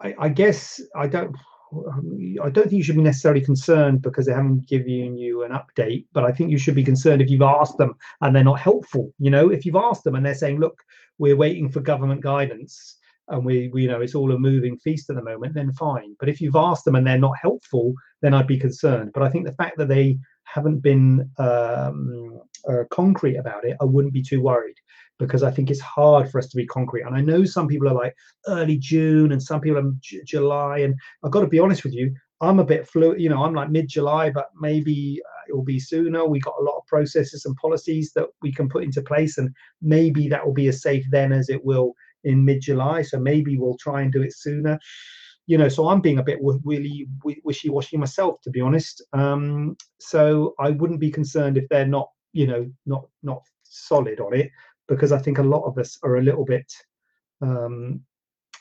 I, I guess I don't. I don't think you should be necessarily concerned because they haven't given you an update, but I think you should be concerned if you've asked them and they're not helpful. You know, if you've asked them and they're saying, "Look, we're waiting for government guidance," and we, we you know, it's all a moving feast at the moment, then fine. But if you've asked them and they're not helpful, then I'd be concerned. But I think the fact that they haven't been um, uh, concrete about it, I wouldn't be too worried because I think it's hard for us to be concrete. And I know some people are like early June and some people are J- July. And I've got to be honest with you, I'm a bit fluid, you know, I'm like mid July, but maybe uh, it will be sooner. We got a lot of processes and policies that we can put into place, and maybe that will be as safe then as it will in mid July. So maybe we'll try and do it sooner. You know, so I'm being a bit really wishy washy myself, to be honest. Um, so I wouldn't be concerned if they're not, you know, not not solid on it because I think a lot of us are a little bit um,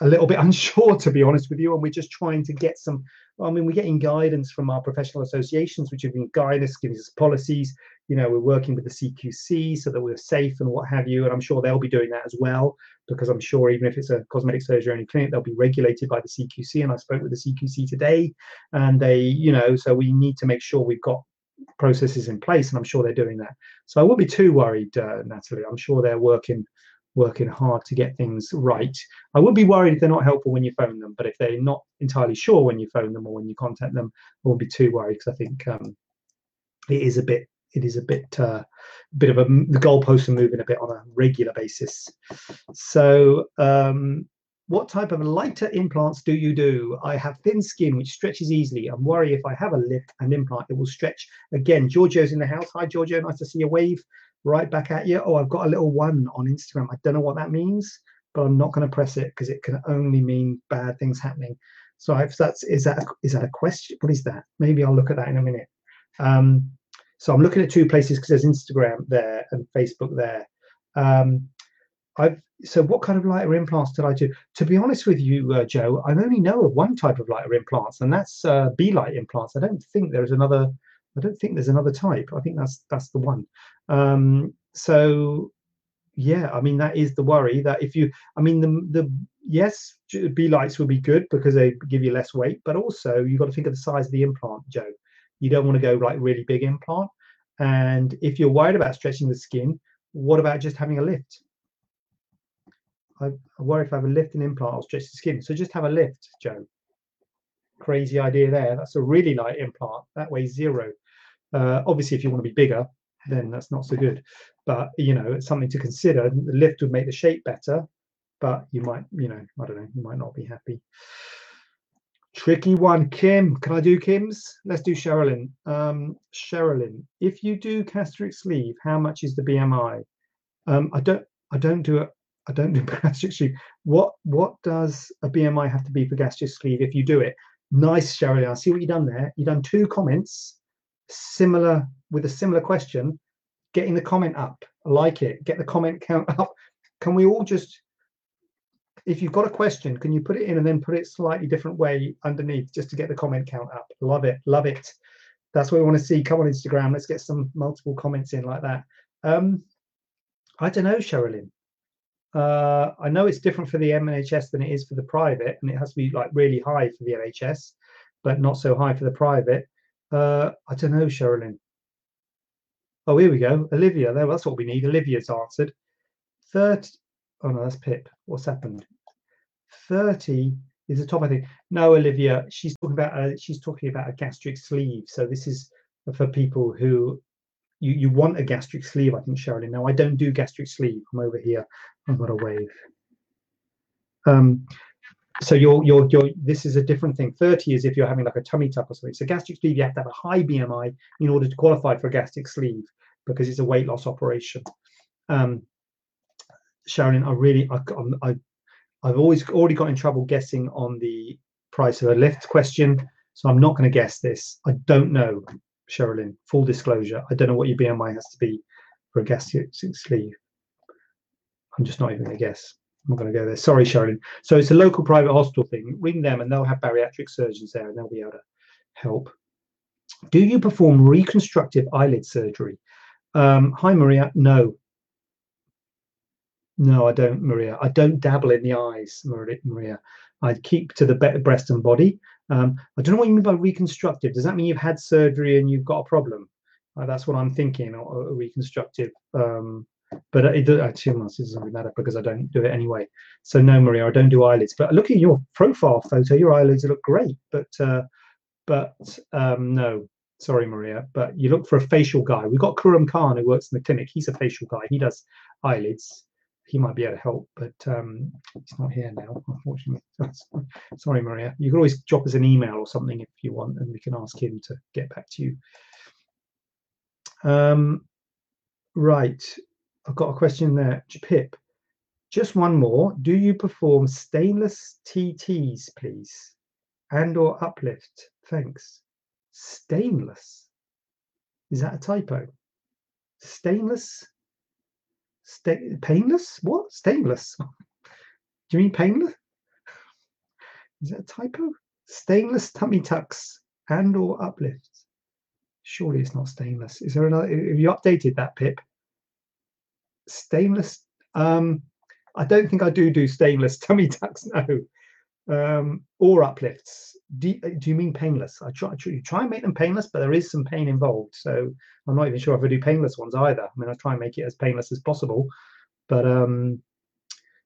a little bit [laughs] unsure, to be honest with you, and we're just trying to get some. I mean, we're getting guidance from our professional associations, which have been guiding us, giving us policies. You know, we're working with the CQC so that we're safe and what have you, and I'm sure they'll be doing that as well, because I'm sure even if it's a cosmetic surgery only clinic, they'll be regulated by the CQC. And I spoke with the CQC today, and they, you know, so we need to make sure we've got processes in place, and I'm sure they're doing that. So I won't be too worried, uh, Natalie. I'm sure they're working working hard to get things right. I would be worried if they're not helpful when you phone them, but if they're not entirely sure when you phone them or when you contact them, I won't be too worried because I think um, it is a bit it is a bit uh, bit of a the goalposts are moving a bit on a regular basis. So um, what type of lighter implants do you do? I have thin skin which stretches easily. I'm worried if I have a lift and implant, it will stretch. Again, Giorgio's in the house. Hi, Giorgio. Nice to see you wave right back at you. Oh, I've got a little one on Instagram. I don't know what that means, but I'm not going to press it because it can only mean bad things happening. So if that's is that is that a question? What is that? Maybe I'll look at that in a minute. Um, so I'm looking at two places because there's Instagram there and Facebook there. Um, I've so what kind of lighter implants did I do? To be honest with you, uh, Joe, I only know of one type of lighter implants, and that's uh, B-Lite implants. I don't think there's another I don't think there's another type. I think that's that's the one. Um, so yeah, I mean that is the worry that if you, I mean the the yes, B lights would be good because they give you less weight, but also you've got to think of the size of the implant, Joe. You don't want to go like really big implant. And if you're worried about stretching the skin, what about just having a lift? I, I worry if I have a lift implant, I'll stretch the skin. So just have a lift, Joe. Crazy idea there. That's a really light implant. That weighs zero. Uh, obviously, if you want to be bigger, then that's not so good. But you know, it's something to consider. The lift would make the shape better, but you might, you know, I don't know, you might not be happy. Tricky one, Kim. Can I do Kim's? Let's do Sherilyn. Um, Sherilyn, if you do gastric sleeve, how much is the BMI? Um, I don't, I don't do it. I don't do [laughs] gastric sleeve. What, what does a BMI have to be for gastric sleeve if you do it? Nice, Sherilyn. I see what you've done there. You've done two comments, similar with a similar question. Getting the comment up. I like it. Get the comment count [laughs] up. Can we all just if you've got a question, can you put it in and then put it slightly different way underneath just to get the comment count up? Love it, love it. That's what we want to see. Come on Instagram. Let's get some multiple comments in like that. Um, I don't know, Sherilyn. Uh, I know it's different for the NHS than it is for the private, and it has to be like really high for the NHS, but not so high for the private. Uh, I don't know, Sherilyn. Oh, here we go. Olivia, there. That's what we need. Olivia's answered. 30. Oh no, that's Pip. What's happened? 30 is the top, I think. No, Olivia, she's talking about a, she's talking about a gastric sleeve. So this is for people who you, you want a gastric sleeve, I think, Sherilyn. No, I don't do gastric sleeve. I'm over here. I've got a wave. Um, so you're, you're, you're, this is a different thing. 30 is if you're having like a tummy tuck or something. So gastric sleeve, you have to have a high BMI in order to qualify for a gastric sleeve because it's a weight loss operation. Um, Sharon, I really, I, I, I've always already got in trouble guessing on the price of a lift question, so I'm not going to guess this. I don't know, Sherilyn. Full disclosure, I don't know what your BMI has to be for a gastric sleeve. I'm just not even going to guess. I'm not going to go there. Sorry, Sherilyn. So it's a local private hospital thing. Ring them, and they'll have bariatric surgeons there, and they'll be able to help. Do you perform reconstructive eyelid surgery? Um, hi, Maria. No, no, I don't, Maria. I don't dabble in the eyes, Maria. I keep to the breast and body. Um, I don't know what you mean by reconstructive. Does that mean you've had surgery and you've got a problem? Uh, that's what I'm thinking, or, or reconstructive. Um, but it, it actually it doesn't really matter because I don't do it anyway. So no, Maria, I don't do eyelids. But look at your profile photo. Your eyelids look great, but uh, but um, no, sorry, Maria. But you look for a facial guy. We've got Kuram Khan who works in the clinic. He's a facial guy. He does eyelids he might be able to help, but um, he's not here now, unfortunately. [laughs] Sorry, Maria. You can always drop us an email or something if you want, and we can ask him to get back to you. Um, right, I've got a question there. Pip, just one more. Do you perform stainless TTs, please, and or uplift? Thanks. Stainless. Is that a typo? Stainless Sta- painless? What? Stainless? [laughs] Do you mean painless? Is that a typo? Stainless tummy tucks and or uplifts. Surely it's not stainless. Is there another? Have you updated that, Pip? Stainless. Um, I don't think I do do stainless [laughs] tummy tucks. No, um, or uplifts. Do, uh, do you mean painless? I try, you try and make them painless, but there is some pain involved. So I'm not even sure if I do painless ones either. I mean, I try and make it as painless as possible. But um,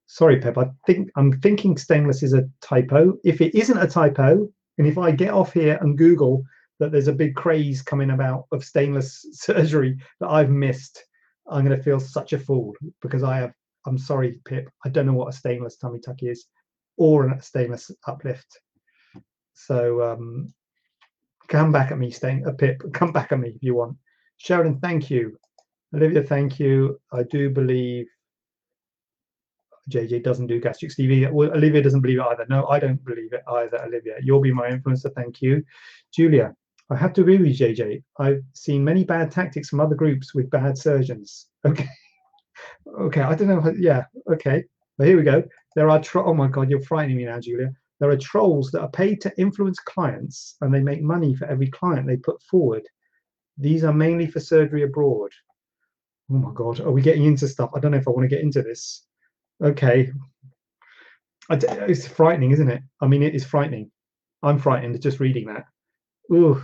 sorry, Pep. I think I'm thinking stainless is a typo. If it isn't a typo, and if I get off here and Google that there's a big craze coming about of stainless [laughs] surgery that I've missed, I'm going to feel such a fool because I have. I'm sorry, Pip. I don't know what a stainless tummy tuck is or a stainless uplift. So um, come back at me, Stain, a Pip. [laughs] Come back at me if you want. Sheridan, thank you. Olivia, thank you. I do believe JJ doesn't do gastric sleeve. Well, Olivia doesn't believe it either. No, I don't believe it either, Olivia. You'll be my influencer. Thank you. Julia, I have to agree with you, JJ. I've seen many bad tactics from other groups with bad surgeons. [laughs] Okay. okay, I don't know. yeah, okay. But here we go. There are oh my god, you're frightening me now, Julia. There are trolls that are paid to influence clients, and they make money for every client they put forward. These are mainly for surgery abroad. Oh my God, are we getting into stuff? I don't know if I want to get into this. Okay. It's frightening, isn't it? I mean, it is frightening. I'm frightened just reading that. Ooh,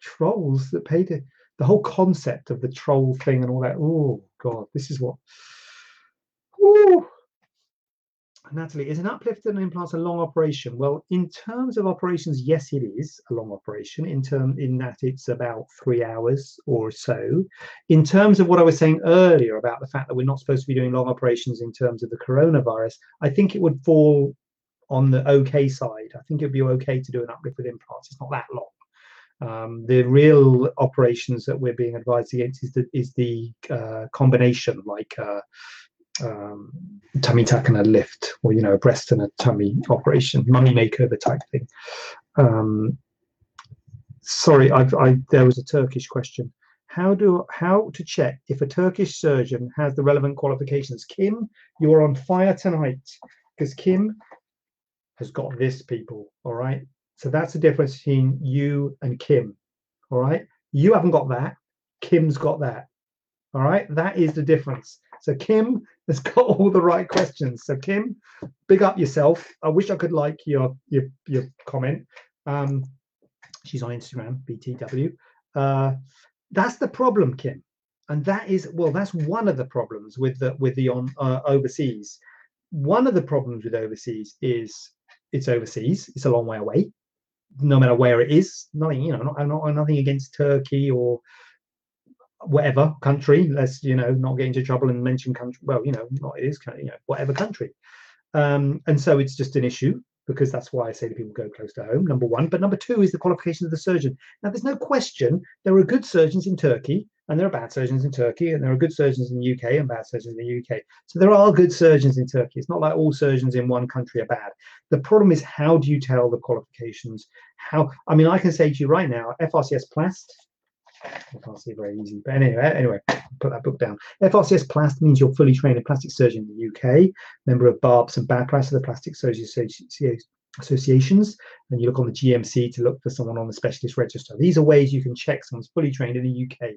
trolls that paid it. The whole concept of the troll thing and all that. Oh God, this is what. Ooh. Natalie, is an uplift and implant a long operation? Well, in terms of operations, yes, it is a long operation. In term, in that it's about three hours or so. In terms of what I was saying earlier about the fact that we're not supposed to be doing long operations in terms of the coronavirus, I think it would fall on the okay side. I think it'd be okay to do an uplift with implants. It's not that long. Um, the real operations that we're being advised against is the is the uh, combination, like uh, um, tummy tuck and a lift, or you know, a breast and a tummy operation, mummy makeover type thing. Um, sorry, I've, I there was a Turkish question. How do how to check if a Turkish surgeon has the relevant qualifications? Kim, you are on fire tonight because Kim has got this. People, all right. So that's the difference between you and Kim. All right. You haven't got that. Kim's got that. All right. That is the difference. So Kim has [laughs] got all the right questions. So Kim, big up yourself. I wish I could like your your your comment. Um, she's on Instagram, BTW. Uh, that's the problem, Kim, and that is well, that's one of the problems with the with the on uh, overseas. One of the problems with overseas is it's overseas. It's a long way away. No matter where it is, nothing you know, not, not nothing against Turkey or whatever country let's you know not get into trouble and mention country well you know not it is you know whatever country. Um, and so it's just an issue because that's why I say to people go close to home number one. But number two is the qualifications of the surgeon. Now there's no question there are good surgeons in Turkey and there are bad surgeons in Turkey and there are good surgeons in the UK and bad surgeons in the UK so there are good surgeons in Turkey. It's not like all surgeons in one country are bad. The problem is how do you tell the qualifications? How I mean I can say to you right now FRCS Plast See very easy. But anyway, anyway, put that book down. FRCS Plast means you're fully trained in plastic surgery in the UK, member of BAAPS and BAPRAS the Plastic Surgery Associations, and you look on the GMC to look for someone on the specialist register. These are ways you can check someone's fully trained in the UK.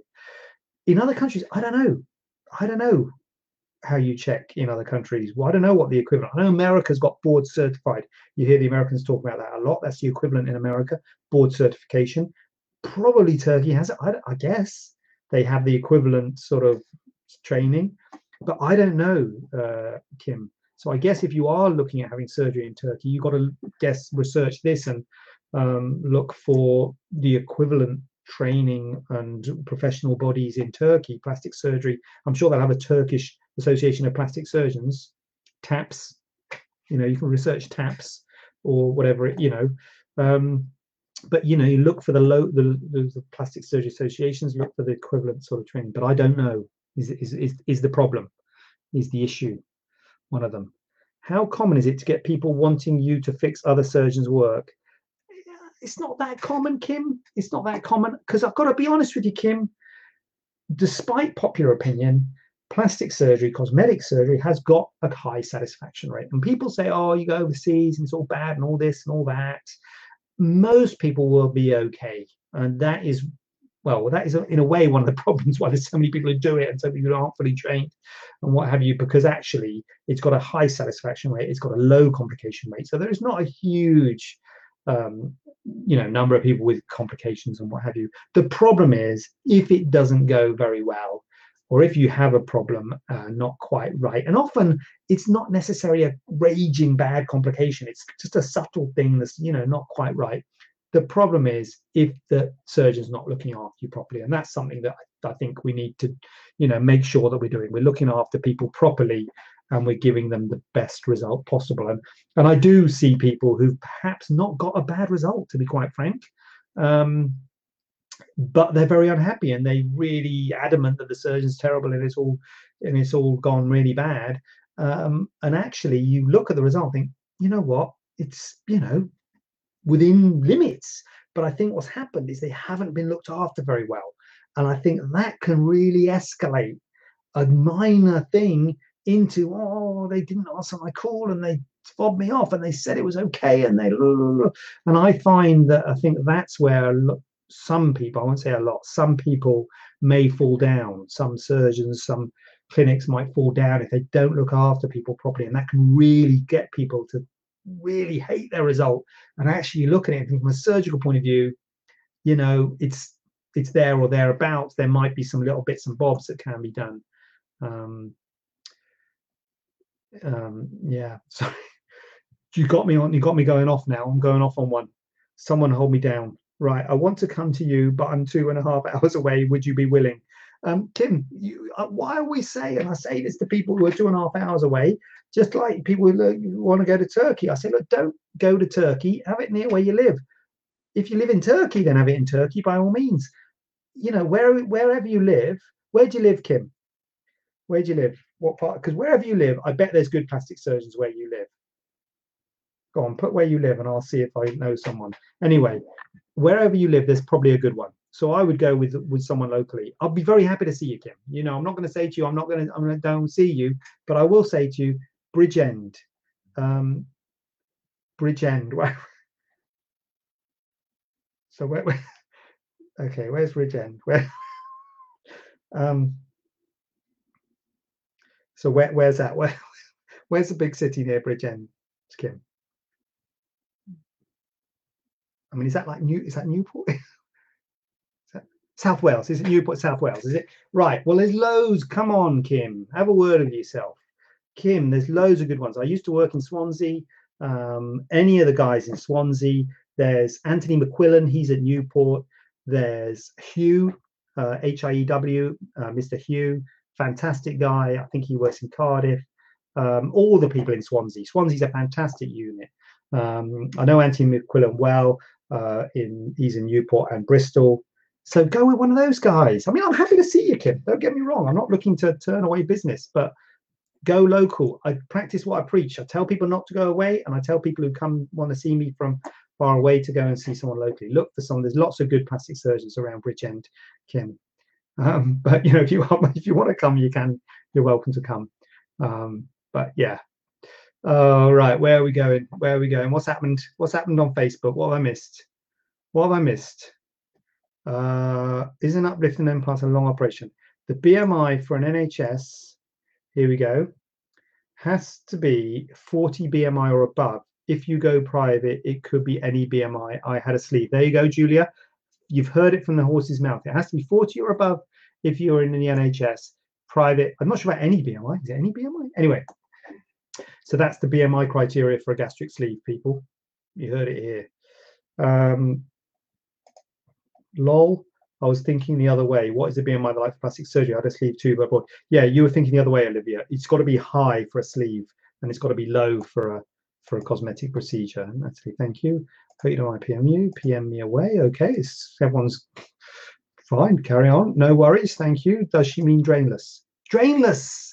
In other countries, I don't know. I don't know how you check in other countries. Well, I don't know what the equivalent. I know America's got board certified. You hear the Americans talk about that a lot. That's the equivalent in America, board certification probably Turkey has it. I, I, guess they have the equivalent sort of training, but I don't know, uh, Kim. So I guess if you are looking at having surgery in Turkey, you've got to guess research this and um, look for the equivalent training and professional bodies in Turkey, plastic surgery. I'm sure they'll have a Turkish Association of Plastic Surgeons, TAPS. You know, you can research TAPS or whatever. It, you know, um, but you know, you look for the low the, the, plastic surgery associations, look for the equivalent sort of training. But I don't know. Is is is is the problem? Is the issue one of them? How common is it to get people wanting you to fix other surgeons' work? Eh, it's not that common, Kim. It's not that common because I've got to be honest with you, Kim. Despite popular opinion, plastic surgery, cosmetic surgery has got a high satisfaction rate. And people say, oh, you go overseas and it's all bad and all this and all that most people will be okay. And that is, well, that is in a way one of the [laughs] problems why there's so many people who do it and so many people aren't fully trained and what have you, because actually it's got a high satisfaction rate, it's got a low complication rate. So there is not a huge, um, you know, number of people with complications and what have you. The problem is if it doesn't go very well, or if you have a problem uh, not quite right. And often it's not necessarily a raging bad complication, it's just a subtle thing that's, you know, not quite right. The problem is if the surgeon's not looking after you properly. And that's something that I think we need to, you know, make sure that we're doing. We're looking after people properly and we're giving them the best result possible. And and I do see people who've perhaps not got a bad result, to be quite frank. Um, but they're very unhappy and they really adamant that the surgeon's terrible and it's all and it's all gone really bad. Um, and actually, you look at the result, think, you know what, it's you know within limits. But I think what's happened is they haven't been looked after very well, and I think that can really escalate a minor thing into oh they didn't answer my call and they fobbed me off and they said it was okay and they and I find that I think that's where some people, I won't say a lot, some people may fall down. Some surgeons, some clinics might fall down if they don't look after people properly. And that can really get people to really hate their result. And actually look at it from a surgical point of view, you know, it's it's there or thereabouts. There might be some little bits and bobs that can be done. Um, um, yeah, [laughs] sorry. You got me on. You got me going off now. I'm going off on one. Someone hold me down. Right. I want to come to you, but I'm two and a half [laughs] hours away. Would you be willing? Um, Kim, you, uh, why are we saying, and I say this to people who are two and a half hours away, just like people who, who want to go to Turkey. I say, look, don't go to Turkey. Have it near where you live. If you live in Turkey, then have it in Turkey by all means. You know, where wherever you live, where do you live, Kim? Where do you live? What part? Because wherever you live, I bet there's good plastic surgeons where you live. Go on, put where you live, and I'll see if I know someone. Anyway, wherever you live, there's probably a good one. So I would go with with someone locally. I'll be very happy to see you, Kim. You know, I'm not going to say to you, I'm not going to, I'm going to don't see you, but I will say to you, Bridge End, um, Bridgend. [laughs] Where? So where, where? [laughs] Okay, where's Bridge End? Where? [laughs] um. So where, where's that? Where, where's the big city near Bridge End, Kim? I mean, is that like New? Is that Newport? [laughs] is that South Wales? Is it Newport, South Wales? Is it right? Well, there's loads. Come on, Kim, have a word with yourself. Kim, there's loads of good ones. I used to work in Swansea. Um, any of the guys in Swansea. There's Anthony McQuillan. He's at Newport. There's Hiew, uh, H-I-E-W, uh, Mr. Hiew, fantastic guy. I think he works in Cardiff. Um, all the people in Swansea. Swansea's a fantastic unit. Um, I know Anthony McQuillan well uh, in he's in Newport and Bristol. So go with one of those guys. I mean, I'm happy to see you, Kim. Don't get me wrong. I'm not looking to turn away business, but go local. I practice what I preach. I tell people not to go away, and I tell people who come want to see me from far away to go and see someone locally. Look for someone. There's lots of good plastic surgeons around Bridgend, Kim. Um, [laughs] but you know, if you want, if you want to come, you can. You're welcome to come. Um, but yeah, Oh, right. Where are we going? Where are we going? What's happened? What's happened on Facebook? What have I missed? What have I missed? Uh, is an uplifting implant a long operation? The BMI for an NHS, here we go, has to be 40 BMI or above. If you go private, it could be any BMI. I had a sleeve. There you go, Julia. You've heard it from the horse's mouth. It has to be 40 or above if you're in the NHS. Private, I'm not sure about any BMI. Is it any BMI? Anyway, so that's the BMI criteria for a gastric sleeve, people. You heard it here. Um, lol, I was thinking the other way. What is the BMI like for plastic surgery? I had a sleeve too, but boy, yeah, you were thinking the other way, Olivia. It's got to be high for a sleeve, and it's got to be low for a for a cosmetic procedure. And Natalie, thank you. Hope you don't mind PM you. PM me away. Okay, it's, everyone's fine. Carry on. No worries. Thank you. Does she mean drainless? Drainless.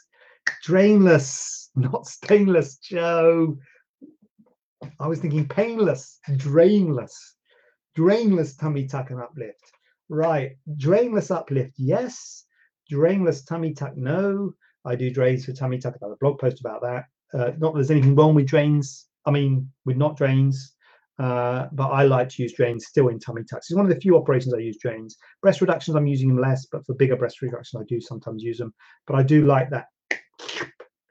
Drainless [laughs] not stainless, Joe. I was thinking painless, drainless, drainless tummy tuck and uplift. Right, drainless uplift, yes. Drainless tummy tuck, no. I do drains for tummy tuck. I have a blog post about that. Uh, not that there's anything wrong with drains. I mean, with not drains, uh, but I like to use drains still in tummy tucks. It's one of the few operations I use drains. Breast reductions, I'm using them less, but for bigger breast reductions, I do sometimes use them. But I do like that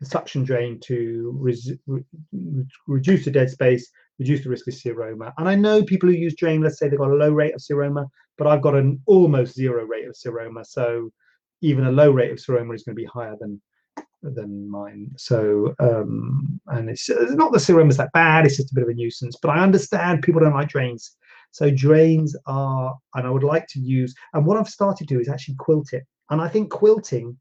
suction drain to re- reduce the dead space, reduce the risk of seroma. And I know people who use drain, let's say they've got a low rate of seroma, but I've got an almost zero rate of seroma. So even a low rate of seroma is going to be higher than than mine. So um, and it's, it's not the seroma's that bad. It's just a bit of a nuisance. But I understand people don't like drains. So drains are, and I would like to use. And what I've started to do is actually quilt it. And I think quilting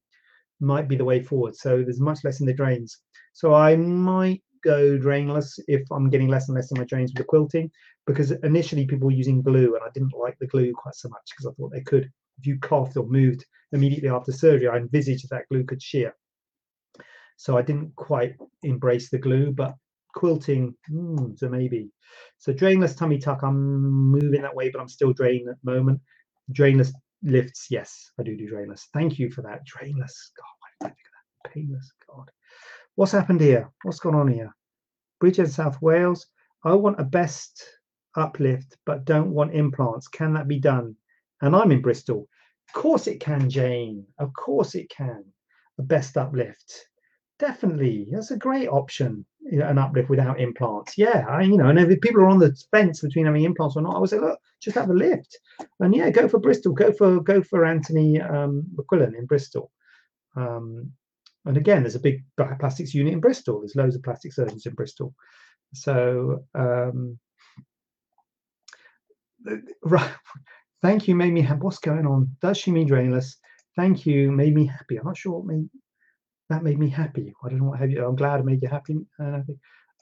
might be the way forward. So there's much less in the drains. So I might go drainless if I'm getting less and less in my drains with the quilting, because initially people were using glue and I didn't like the glue quite so much because I thought they could, if you coughed or moved immediately after surgery, I envisaged that glue could shear. So I didn't quite embrace the glue, but quilting, hmm, so maybe. So drainless tummy tuck, I'm moving that way, but I'm still drain at the moment. Drainless lifts, yes, I do do drainless. Thank you for that. Drainless. God, why did I think of that? Painless. God. What's happened here? What's gone on here? Bridgend South Wales. I want a best. uplift but don't want implants. Can that be done? And I'm in Bristol. Of course it can, Jane. Of course it can. A best uplift. Definitely. That's a great option. You know, an uplift without implants. Yeah, I, you know, and if people are on the fence between having implants or not, I would say, look, just have a lift. And yeah, go for Bristol. Go for go for Anthony um, McQuillan in Bristol. Um, and again, there's a big plastics unit in Bristol. There's loads of plastic surgeons in Bristol. So um, [laughs] right. Thank you, made me happy. What's going on? Does she mean drainless? Thank you, made me happy. I'm not sure what made that made me happy. I don't know what have you. I'm glad I made you happy. Uh,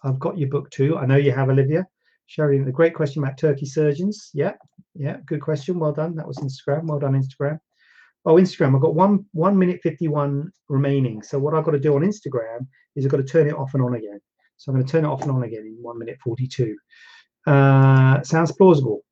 I've got your book too. I know you have, Olivia. Sherry, the great question about Turkey surgeons. Yeah, yeah, good question. Well done. That was Instagram. Well done, Instagram. Oh, Instagram. I've got one one minute fifty one remaining. So what I've got to do on Instagram is I've got to turn it off and on again. So I'm going to turn it off and on again in one minute forty two. Uh, sounds plausible.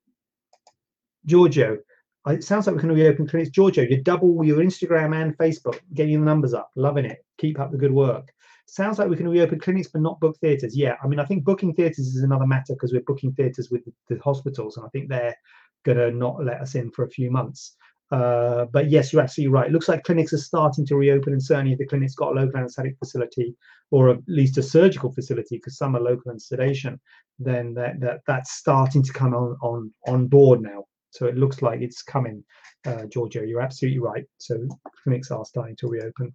Giorgio, it sounds like we're going to reopen clinics. Giorgio, you double your Instagram and Facebook, getting the numbers up. Loving it. Keep up the good work. Sounds like we can reopen clinics but not book theatres. Yeah, I mean, I think booking theatres is another matter because we're booking theatres with the hospitals, and I think they're going to not let us in for a few months. Uh, but yes, you're absolutely right. It looks like clinics are starting to reopen, and certainly if the clinic's got a local anaesthetic facility or at least a surgical facility, because some are local and sedation, then that, that that's starting to come on on on board now. So it looks like it's coming, uh, Giorgio. You're absolutely right. So clinics are starting to reopen.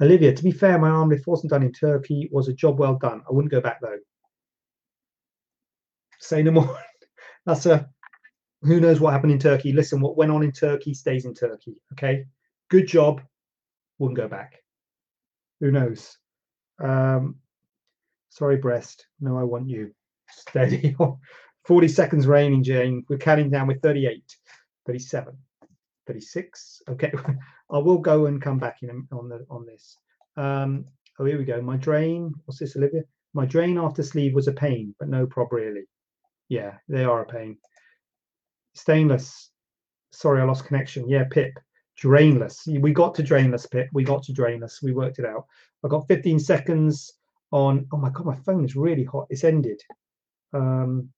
Olivia, to be fair, my arm lift wasn't done in Turkey. Was a job well done. I wouldn't go back though. Say no more. [laughs] That's a who knows what happened in Turkey. Listen, what went on in Turkey stays in Turkey. Okay. Good job. Wouldn't go back. Who knows? Um, sorry, breast. No, I want you. [laughs] Steady. 40 seconds remaining, Jane. We're counting down with 38, 37, 36. Okay, [laughs] I will go and come back in on the on this. Um, oh, here we go. My drain. What's this, Olivia? My drain after sleeve was a pain, but no prob really. Yeah, they are a pain. Stainless. Sorry, I lost connection. Yeah, Pip. Drainless. We got to drainless, Pip. We got to drainless. We worked it out. I got 15 seconds on. Oh my god, my phone is really hot. It's ended. Um,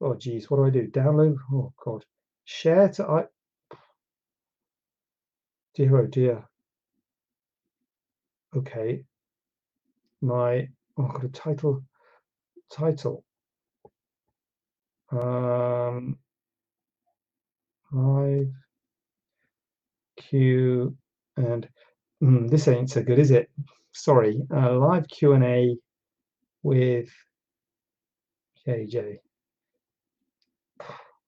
oh geez, what do I do? Download? Oh god. Share to I dear oh dear. Okay. My oh got a title title. Um live Q and mm, this ain't so good, is it? Sorry, uh, live Q and A with JJ.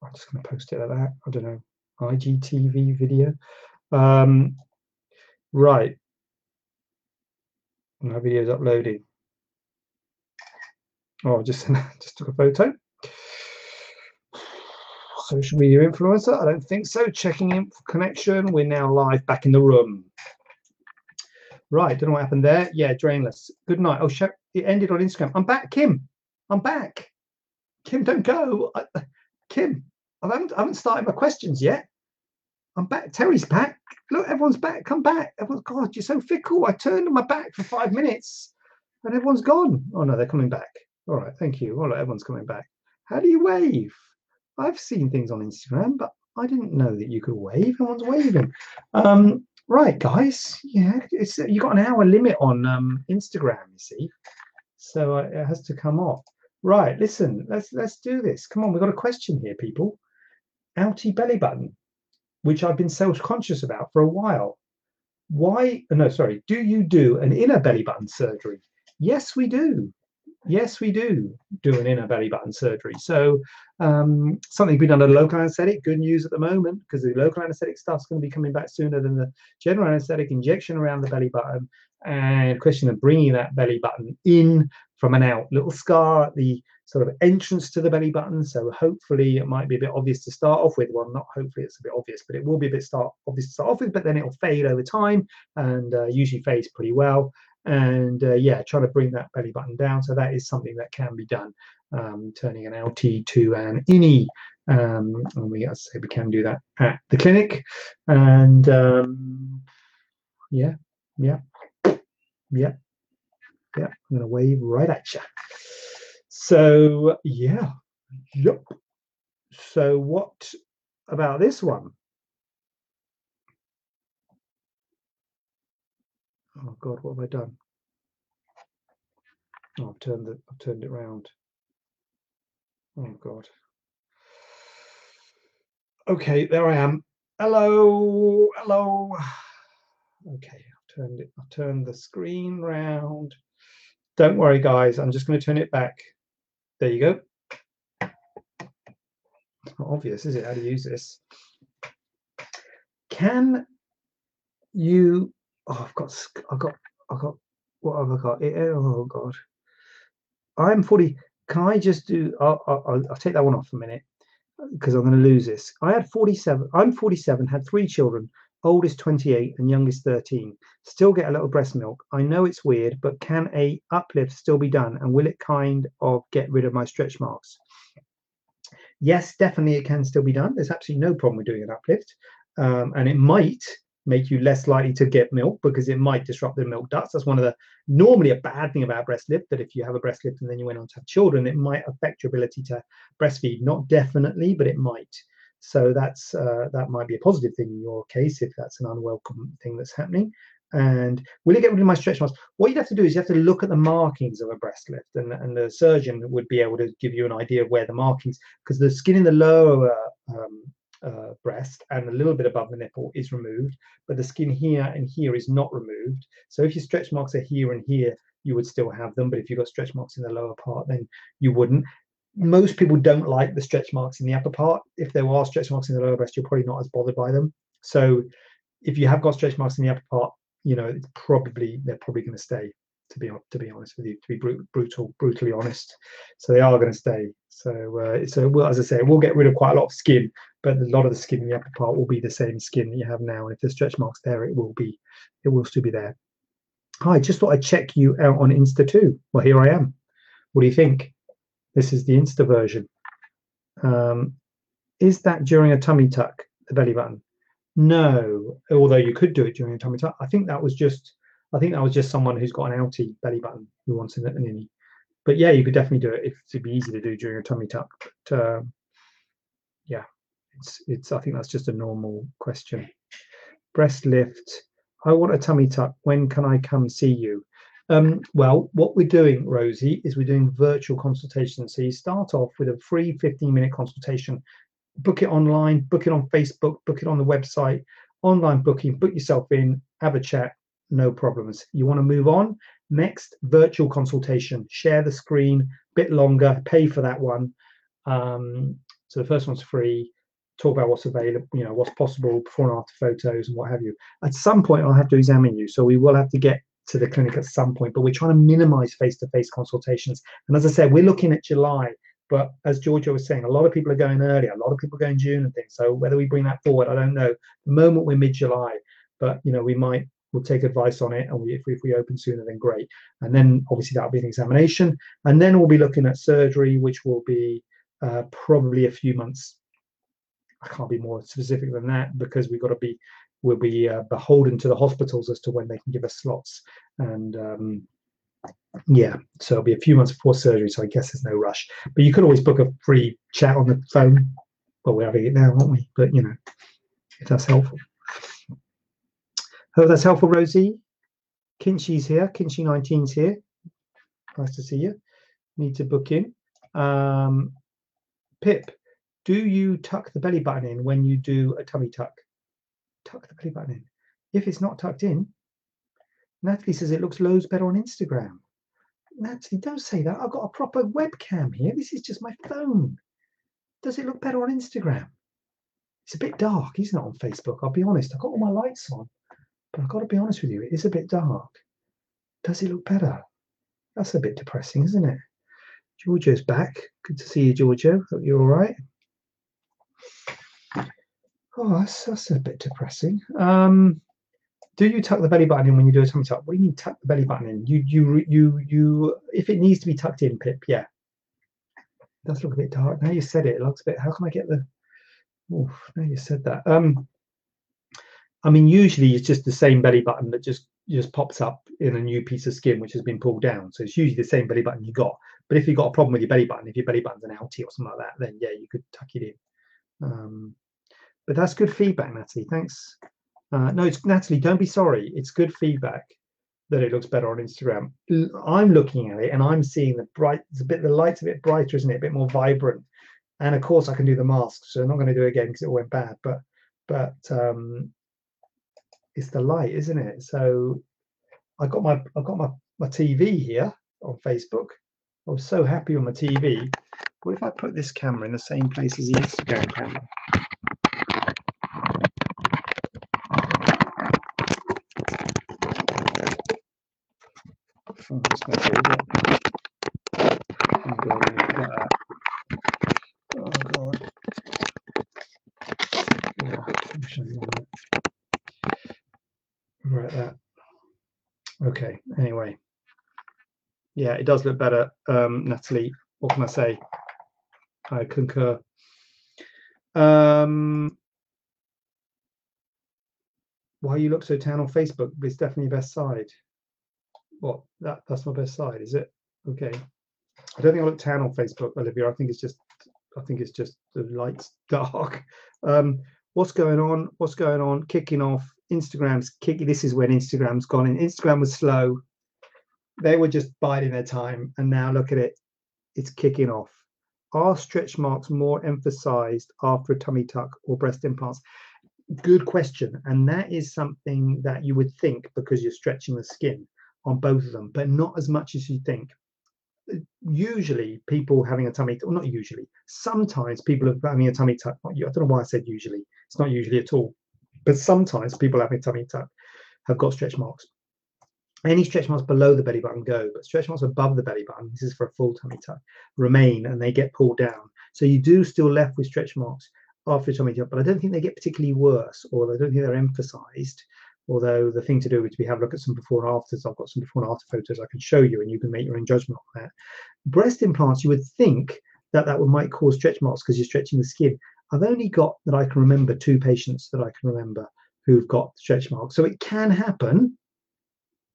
I'm just going to post it like that. I don't know. IGTV video. Um, right. My video's uploading. Oh, just [laughs] just took a photo. Social media influencer? I don't think so. Checking in for connection. We're now live back in the room. Right, don't know what happened there. Yeah, drainless. Good night. Oh, it ended on Instagram. I'm back, Kim. I'm back. Kim, don't go. I, Kim, I haven't, I haven't started my questions yet. I'm back. Terry's back. Look, everyone's back. Come back. Everyone's God, you're so fickle. I turned on my back for five minutes and everyone's gone. Oh no, they're coming back. All right, thank you. All right, everyone's coming back. How do you wave? I've seen things on Instagram, but I didn't know that you could wave. Everyone's waving. Um, right, guys. Yeah, it's you got an hour limit on um, Instagram, you see. So uh, it has to come off. Right, listen, let's let's do this. Come on, we've got a question here, people outie belly button, which I've been self-conscious about for a while. Why? No, sorry. Do you do an inner belly button surgery? Yes, we do. Yes, we do do an inner belly button surgery. So um, something we done a local anesthetic. Good news at the moment because the local anesthetic stuff's going to be coming back sooner than the general anesthetic injection around the belly button. And question of bringing that belly button in from an out. Little scar at the sort of entrance to the belly button. So hopefully it might be a bit obvious to start off with. Well, not hopefully it's a bit obvious, but it will be a bit start obvious to start off with, but then it'll fade over time and uh, usually fades pretty well. And uh, yeah, trying to bring that belly button down. So that is something that can be done, um, turning an outie to an innie. Um, and we, as I say, we can do that at the clinic. And um, yeah, yeah, yeah, yeah. I'm going to wave right at you. So yeah, Yep. So what about this one? Oh God, what have I done? Oh, I've turned it. I've turned it round. Oh God. Okay, there I am. Hello, hello. Okay, I've turned it. I've turned the screen round. Don't worry, guys. I'm just going to turn it back. There you go. It's not obvious, is it? How to use this? Can you? Oh, I've got. I've got. I've got. What have I got? Oh God. I'm 40. Can I just do? I'll, I'll, I'll take that one off a minute because I'm going to lose this. I had 47. I'm 47. Had three children. Oldest 28 and youngest 13. Still get a little breast milk. I know it's weird, but can a uplift still be done? And will it kind of get rid of my stretch marks? Yes, definitely it can still be done. There's absolutely no problem with doing an uplift. Um, and it might make you less likely to get milk because it might disrupt the milk ducts. That's one of the normally a bad thing about breast lift that if you have a breast lift and then you went on to have children, it might affect your ability to breastfeed. Not definitely, but it might. So that's uh, that might be a positive thing in your case if that's an unwelcome thing that's happening. And will it get rid of my stretch marks? What you'd have to do is you have to look at the markings of a breast lift, and, and the surgeon would be able to give you an idea of where the markings, because the skin in the lower um, uh, breast and a little bit above the nipple is removed, but the skin here and here is not removed. So if your stretch marks are here and here, you would still have them. But if you've got stretch marks in the lower part, then you wouldn't. Most people don't like the stretch marks in the upper part. If there are stretch marks in the lower breast, you're probably not as bothered by them. So if you have got stretch marks in the upper part, you know, it's probably they're probably going to stay to be to be honest with you, to be brutal, brutally honest. So they are going to stay. So uh, so as I say, we'll get rid of quite a lot of skin, but a lot of the skin in the upper part will be the same skin that you have now. And if there's stretch marks there, it will be, it will still be there. Hi, just thought I'd check you out on Insta too. Well, here I am. What do you think? This is the Insta version. Um, is that during a tummy tuck, the belly button? No, although you could do it during a tummy tuck. I think that was just I think that was just someone who's got an outie belly button who wants an, an innie. But yeah, you could definitely do it if it'd be easy to do during a tummy tuck. But uh, yeah, it's it's. I think that's just a normal question. Breast lift. I want a tummy tuck. When can I come see you? Um, well, what we're doing, Rosie, is we're doing virtual consultations. So you start off with a free 15 minute consultation. Book it online, book it on Facebook, book it on the website, online booking, book yourself in, have a chat, no problems. You want to move on? Next, virtual consultation. Share the screen, bit longer, pay for that one. Um, so the first one's free. Talk about what's available, you know, what's possible, before and after photos and what have you. At some point, I'll have to examine you. So we will have to get to the clinic at some point, but we're trying to minimize face-to-face consultations. And as I said, we're looking at July, but as Georgia was saying, a lot of people are going earlier, a lot of people are going June and things. So whether we bring that forward, I don't know. The moment we're mid-July, but you know, we might we'll take advice on it and we, if, we, if we open sooner then great and then obviously that'll be an examination and then we'll be looking at surgery which will be uh, probably a few months i can't be more specific than that because we've got to be we'll be uh, beholden to the hospitals as to when they can give us slots and um, yeah so it'll be a few months before surgery so i guess there's no rush but you could always book a free chat on the phone well we're having it now aren't we but you know if that's helpful Hope that's helpful, Rosie. Kinshi's here. Kinshi 19's here. Nice to see you. Need to book in. Um, Pip, do you tuck the belly button in when you do a tummy tuck? Tuck the belly button in. If it's not tucked in, Natalie says it looks loads better on Instagram. Natalie, don't say that. I've got a proper webcam here. This is just my phone. Does it look better on Instagram? It's a bit dark, isn't it, on Facebook? I'll be honest. I've got all my lights on. But I've got to be honest with you, it is a bit dark. Does it look better? That's a bit depressing, isn't it? Giorgio's back. Good to see you, Giorgio. Hope you're all right. Oh, that's, that's a bit depressing. Um, do you tuck the belly button in when you do a tummy tuck? What do you mean tuck the belly button in? You, you, you, you. If it needs to be tucked in, Pip, yeah. It does look a bit dark. Now you said it, it looks a bit. How can I get the? Oh, now you said that. Um, I mean, usually it's just the same belly button that just just pops up in a new piece of skin which has been pulled down. So it's usually the same belly button you got. But if you've got a problem with your belly button, if your belly button's an outie or something like that, then yeah, you could tuck it in. Um, but that's good feedback, Natalie. Thanks. Uh, no, it's Natalie. Don't be sorry. It's good feedback that it looks better on Instagram. I'm looking at it and I'm seeing the bright. It's a bit the light's a bit brighter, isn't it? A bit more vibrant. And of course, I can do the mask, so I'm not going to do it again because it went bad. But but um, it's the light, isn't it? So I got my I got my my TV here on Facebook. I was so happy on my TV. What if I put this camera in the same place as the Instagram camera? Is God, I need to get that. Oh, God. Yeah. Right, that. Okay, anyway. Yeah, it does look better, um, Natalie. What can I say? I concur. Um, why you look so tan on Facebook? It's definitely best side. What that that's my best side, is it? Okay. I don't think I look tan on Facebook, Olivia. I think it's just I think it's just the lights [laughs] dark. Um, what's going on? What's going on? Kicking off. Instagram's kicking. This is when Instagram's gone in. Instagram was slow. They were just biding their time, and now look at it. It's kicking off. Are stretch marks more emphasized after a tummy tuck or breast implants? Good question. And that is something that you would think because you're stretching the skin on both of them, but not as much as you think. Usually, people having a tummy, well, not usually, sometimes people are having a tummy tuck. I don't know why I said usually. It's not usually at all. But sometimes people having a tummy tuck have got stretch marks. Any stretch marks below the belly button go, but stretch marks above the belly button, this is for a full tummy tuck, remain and they get pulled down. So you do still left with stretch marks after tummy tuck, but I don't think they get particularly worse or I don't think they're emphasized. Although the thing to do is be have a look at some before and afters. I've got some before and after photos I can show you and you can make your own judgment on that. Breast implants, you would think that that would might cause stretch marks because you're stretching the skin. I've only got that I can remember two patients that I can remember who've got stretch marks. So it can happen,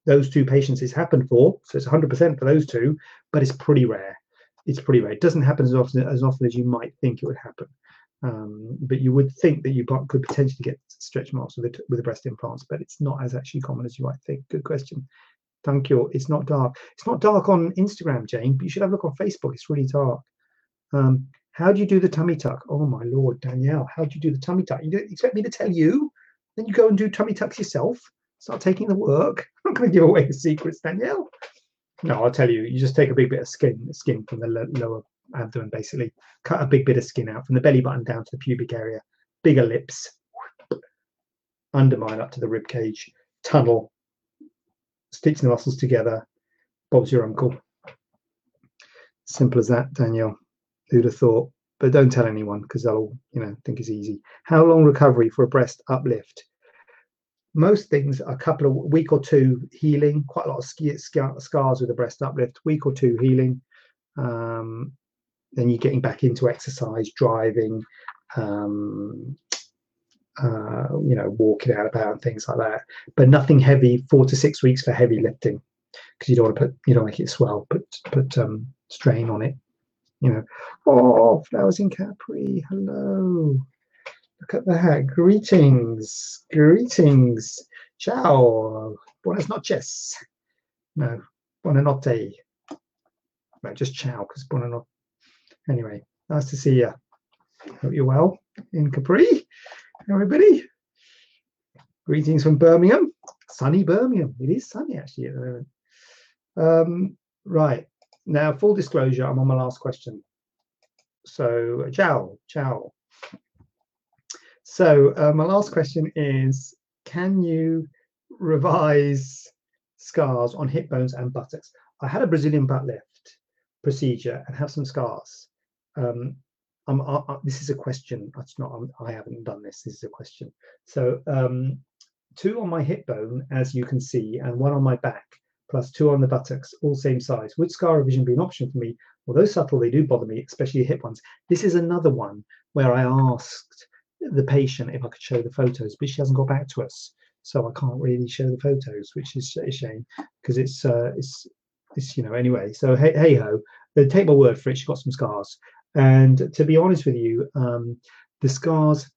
those two patients it's happened for. So it's 100% for those two, but it's pretty rare. It's pretty rare. It doesn't happen as often as often as you might think it would happen. Um, but you would think that you could potentially get stretch marks with the, with breast implants, but it's not as actually common as you might think. Good question. Thank you. It's not dark. It's not dark on Instagram, Jane, but you should have a look on Facebook. It's really dark. Um, how do you do the tummy tuck? Oh my lord, Danielle, how do you do the tummy tuck? You expect me to tell you? Then you go and do tummy tucks yourself start taking the work. [laughs] I'm not going to give away the secrets, Danielle. No, I'll tell you. You just take a big bit of skin, skin from the lower abdomen, basically. Cut a big bit of skin out from the belly button down to the pubic area. Bigger lips, undermine up to the rib cage, tunnel, stitch the muscles together. Bob's your uncle. Simple as that, Danielle. Who'd have thought? But don't tell anyone because they'll, you know, think it's easy. How long recovery for a breast uplift? most things a couple of week or two healing quite a lot of scars with a breast uplift week or two healing um, then you're getting back into exercise driving um, uh, you know walking out about and things like that but nothing heavy four to six weeks for heavy lifting because you don't want to put you don't make it swell put put um, strain on it you know oh flowers in capri hello Look at that. Greetings. Greetings. Ciao. Buenas noches. No, buonanotte. No, just ciao, because buonanotte. Anyway, nice to see you. Hope you're well in Capri, everybody. Greetings from Birmingham. Sunny Birmingham. It is sunny actually at the moment. Um, right. Now, full disclosure, I'm on my last question. So, ciao, ciao. So uh, my last question is, can you revise scars on hip bones and buttocks? I had a Brazilian butt lift procedure and have some scars. Um, I'm, I, this is a question. It's not. I'm, I have not done this. This is a question. So um, two on my hip bone, as you can see, and one on my back, plus two on the buttocks, all same size. Would scar revision be an option for me? Although subtle, they do bother me, especially the hip ones. This is another one where I asked the patient if I could show the photos, but she hasn't got back to us. so I can't really show the photos, which is a shame because it's uh, it's it's you know anyway. So hey, hey ho, take my word for it. She's got some scars, and to be honest with you, um, the scars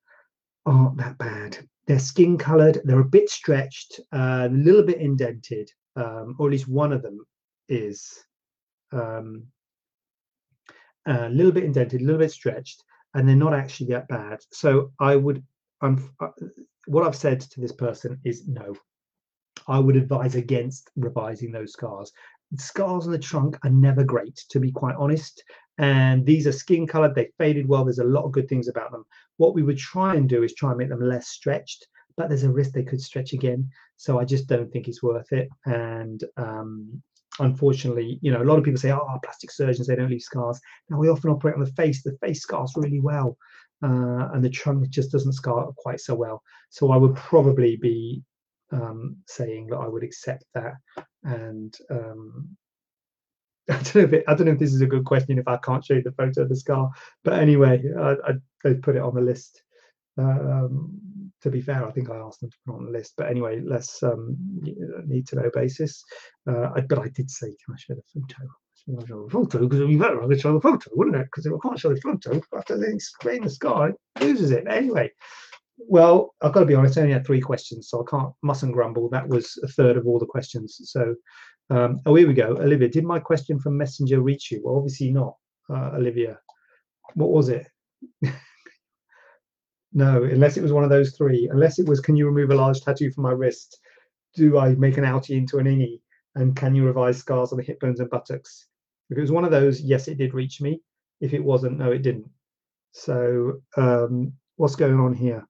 aren't that bad. They're skin coloured. They're a bit stretched, uh, a little bit indented, um, or at least one of them is um, a little bit indented, a little bit stretched, and they're not actually that bad. So I would, I'm, uh, what I've said to this person is no. I would advise against revising those scars. Scars on the trunk are never great, to be quite honest. And these are skin colored, they faded well. There's a lot of good things about them. What we would try and do is try and make them less stretched, but there's a risk they could stretch again. So I just don't think it's worth it. And um, unfortunately, you know, a lot of people say, oh, plastic surgeons, they don't leave scars. Now, we often operate on the face. The face scars really well, uh, and the trunk just doesn't scar quite so well. So I would probably be um, saying that I would accept that. And um, [laughs] I don't know if it, I don't know if this is a good question if I can't show you the photo of the scar, but anyway, I, I, put it on the list. Uh, um, to be fair, I think I asked them to put on the list. But anyway, less um, need to know basis. Uh, I, but I did say, can I show the photo? I show the photo because it'd be better I show the photo, wouldn't it? Because if I can't show the photo, after they explain the sky, loses it. Anyway, well, I've got to be honest, I only had three questions, so I can't mustn't grumble. That was a third of all the questions. So, um, oh, here we go. Olivia, did my question from Messenger reach you? Well, obviously not, uh, Olivia. What was it? [laughs] No, unless it was one of those three. Unless it was, can you remove a large tattoo from my wrist? Do I make an outie into an innie? And can you revise scars on the hip bones and buttocks? If it was one of those, yes, it did reach me. If it wasn't, no, it didn't. So um, what's going on here?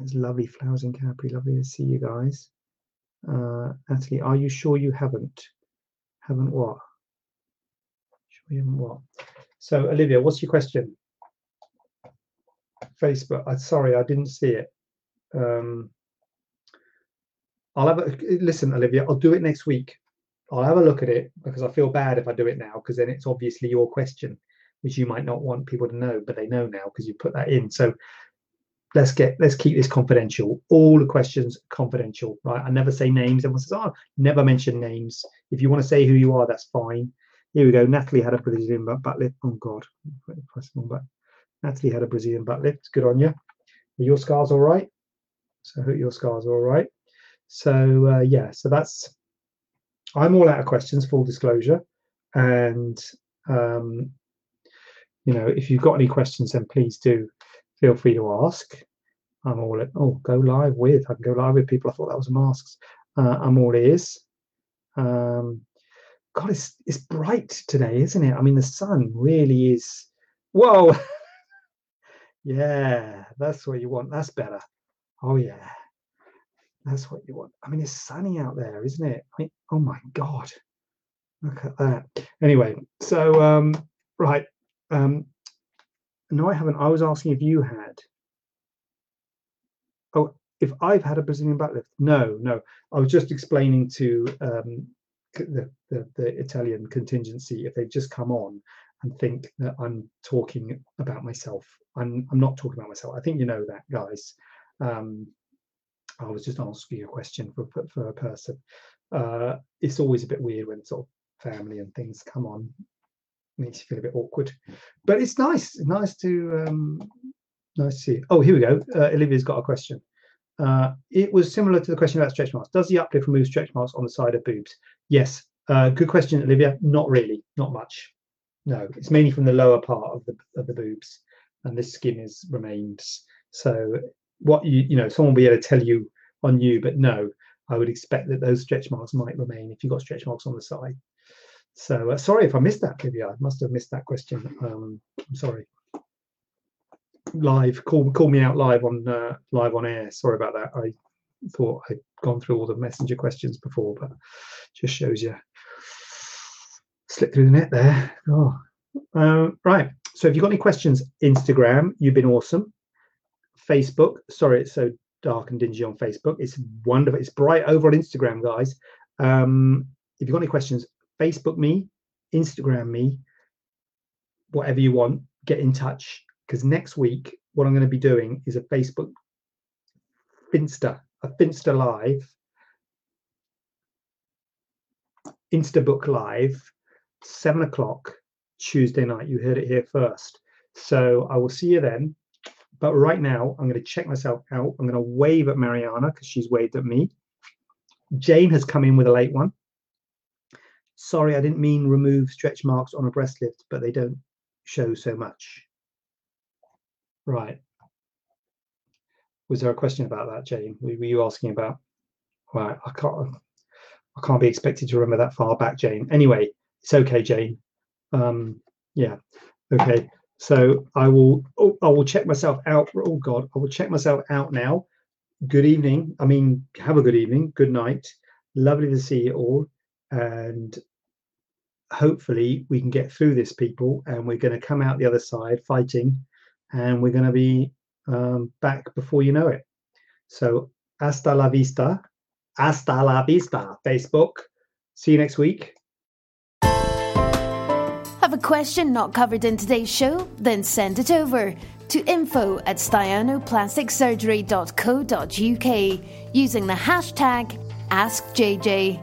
It's lovely flowers in Capri. Lovely to see you guys. Uh, Natalie, are you sure you haven't? Haven't what? Sure you haven't what? So Olivia, what's your question? Facebook. I sorry, I didn't see it. Um, I'll have a listen, Olivia. I'll do it next week. I'll have a look at it because I feel bad if I do it now because then it's obviously your question, which you might not want people to know, but they know now because you put that in. So let's get let's keep this confidential. All the questions confidential, right? I never say names. Everyone says, "Oh, never mention names." If you want to say who you are, that's fine. Here we go. Natalie had a Brazilian butt lift. Oh God. Natalie had a Brazilian butt lift. Good on you. Are your scars all right? So I hope your scars are all right. So uh, yeah, so that's. I'm all out of questions. Full disclosure, and um, you know, if you've got any questions, then please do feel free to ask. I'm all at, oh, go live with. I can go live with people. I thought that was masks. Uh, I'm all ears. Um, God, it's it's bright today, isn't it? I mean, the sun really is. Whoa. [laughs] Yeah, that's what you want. That's better. Oh yeah, that's what you want. I mean, it's sunny out there, isn't it? I mean, oh my god, look at that. Anyway, so um, right. Um, no, I haven't. I was asking if you had. Oh, if I've had a Brazilian butt lift. No, no. I was just explaining to um, the, the, the Italian contingency if they've just come on and think that I'm talking about myself. I'm, I'm not talking about myself. I think you know that, guys. Um, I was just asking a question for, for, for a person. Uh, it's always a bit weird when sort of family and things come on. Makes you feel a bit awkward, but it's nice. Nice to um, nice to see. Oh, here we go. Uh, Olivia's got a question. Uh, it was similar to the question about stretch marks. Does the uplift remove stretch marks on the side of boobs? Yes. Uh, good question, Olivia. Not really. Not much. No, it's mainly from the lower part of the of the boobs, and this skin is remains. So what you you know, someone will be able to tell you on you, but no, I would expect that those stretch marks might remain if you've got stretch marks on the side. So uh, sorry if I missed that, Olivia. I must have missed that question. Um, I'm sorry. Live, call call me out live on uh, live on air. Sorry about that. I thought I'd gone through all the messenger questions before, but just shows you slip through the net there. Oh, uh, right. So if you've got any questions, Instagram, you've been awesome. Facebook, sorry, it's so dark and dingy on Facebook. It's wonderful. It's bright over on Instagram, guys. Um, if you've got any questions, Facebook me, Instagram me, whatever you want, get in touch. Because next week, what I'm going to be doing is a Facebook Finsta a Finsta Live, Instabook Live, seven o'clock Tuesday night. You heard it here first. So I will see you then. But right now, I'm going to check myself out. I'm going to wave at Mariana because she's waved at me. Jane has come in with a late one. Sorry, I didn't mean remove stretch marks on a breast lift, but they don't show so much. Right. Was there a question about that, Jane? Were you asking about? Right, I can't. I can't be expected to remember that far back, Jane. Anyway, it's okay, Jane. Um, yeah, okay. So I will. Oh, I will check myself out. Oh God, I will check myself out now. Good evening. I mean, have a good evening. Good night. Lovely to see you all, and hopefully we can get through this, people, and we're going to come out the other side fighting, and we're going to be um, back before you know it. So hasta la vista. Hasta la vista, Facebook. See you next week. Have a question not covered in today's show? Then send it over to info at staianoplasticsurgery.co.uk using the hashtag AskJJ.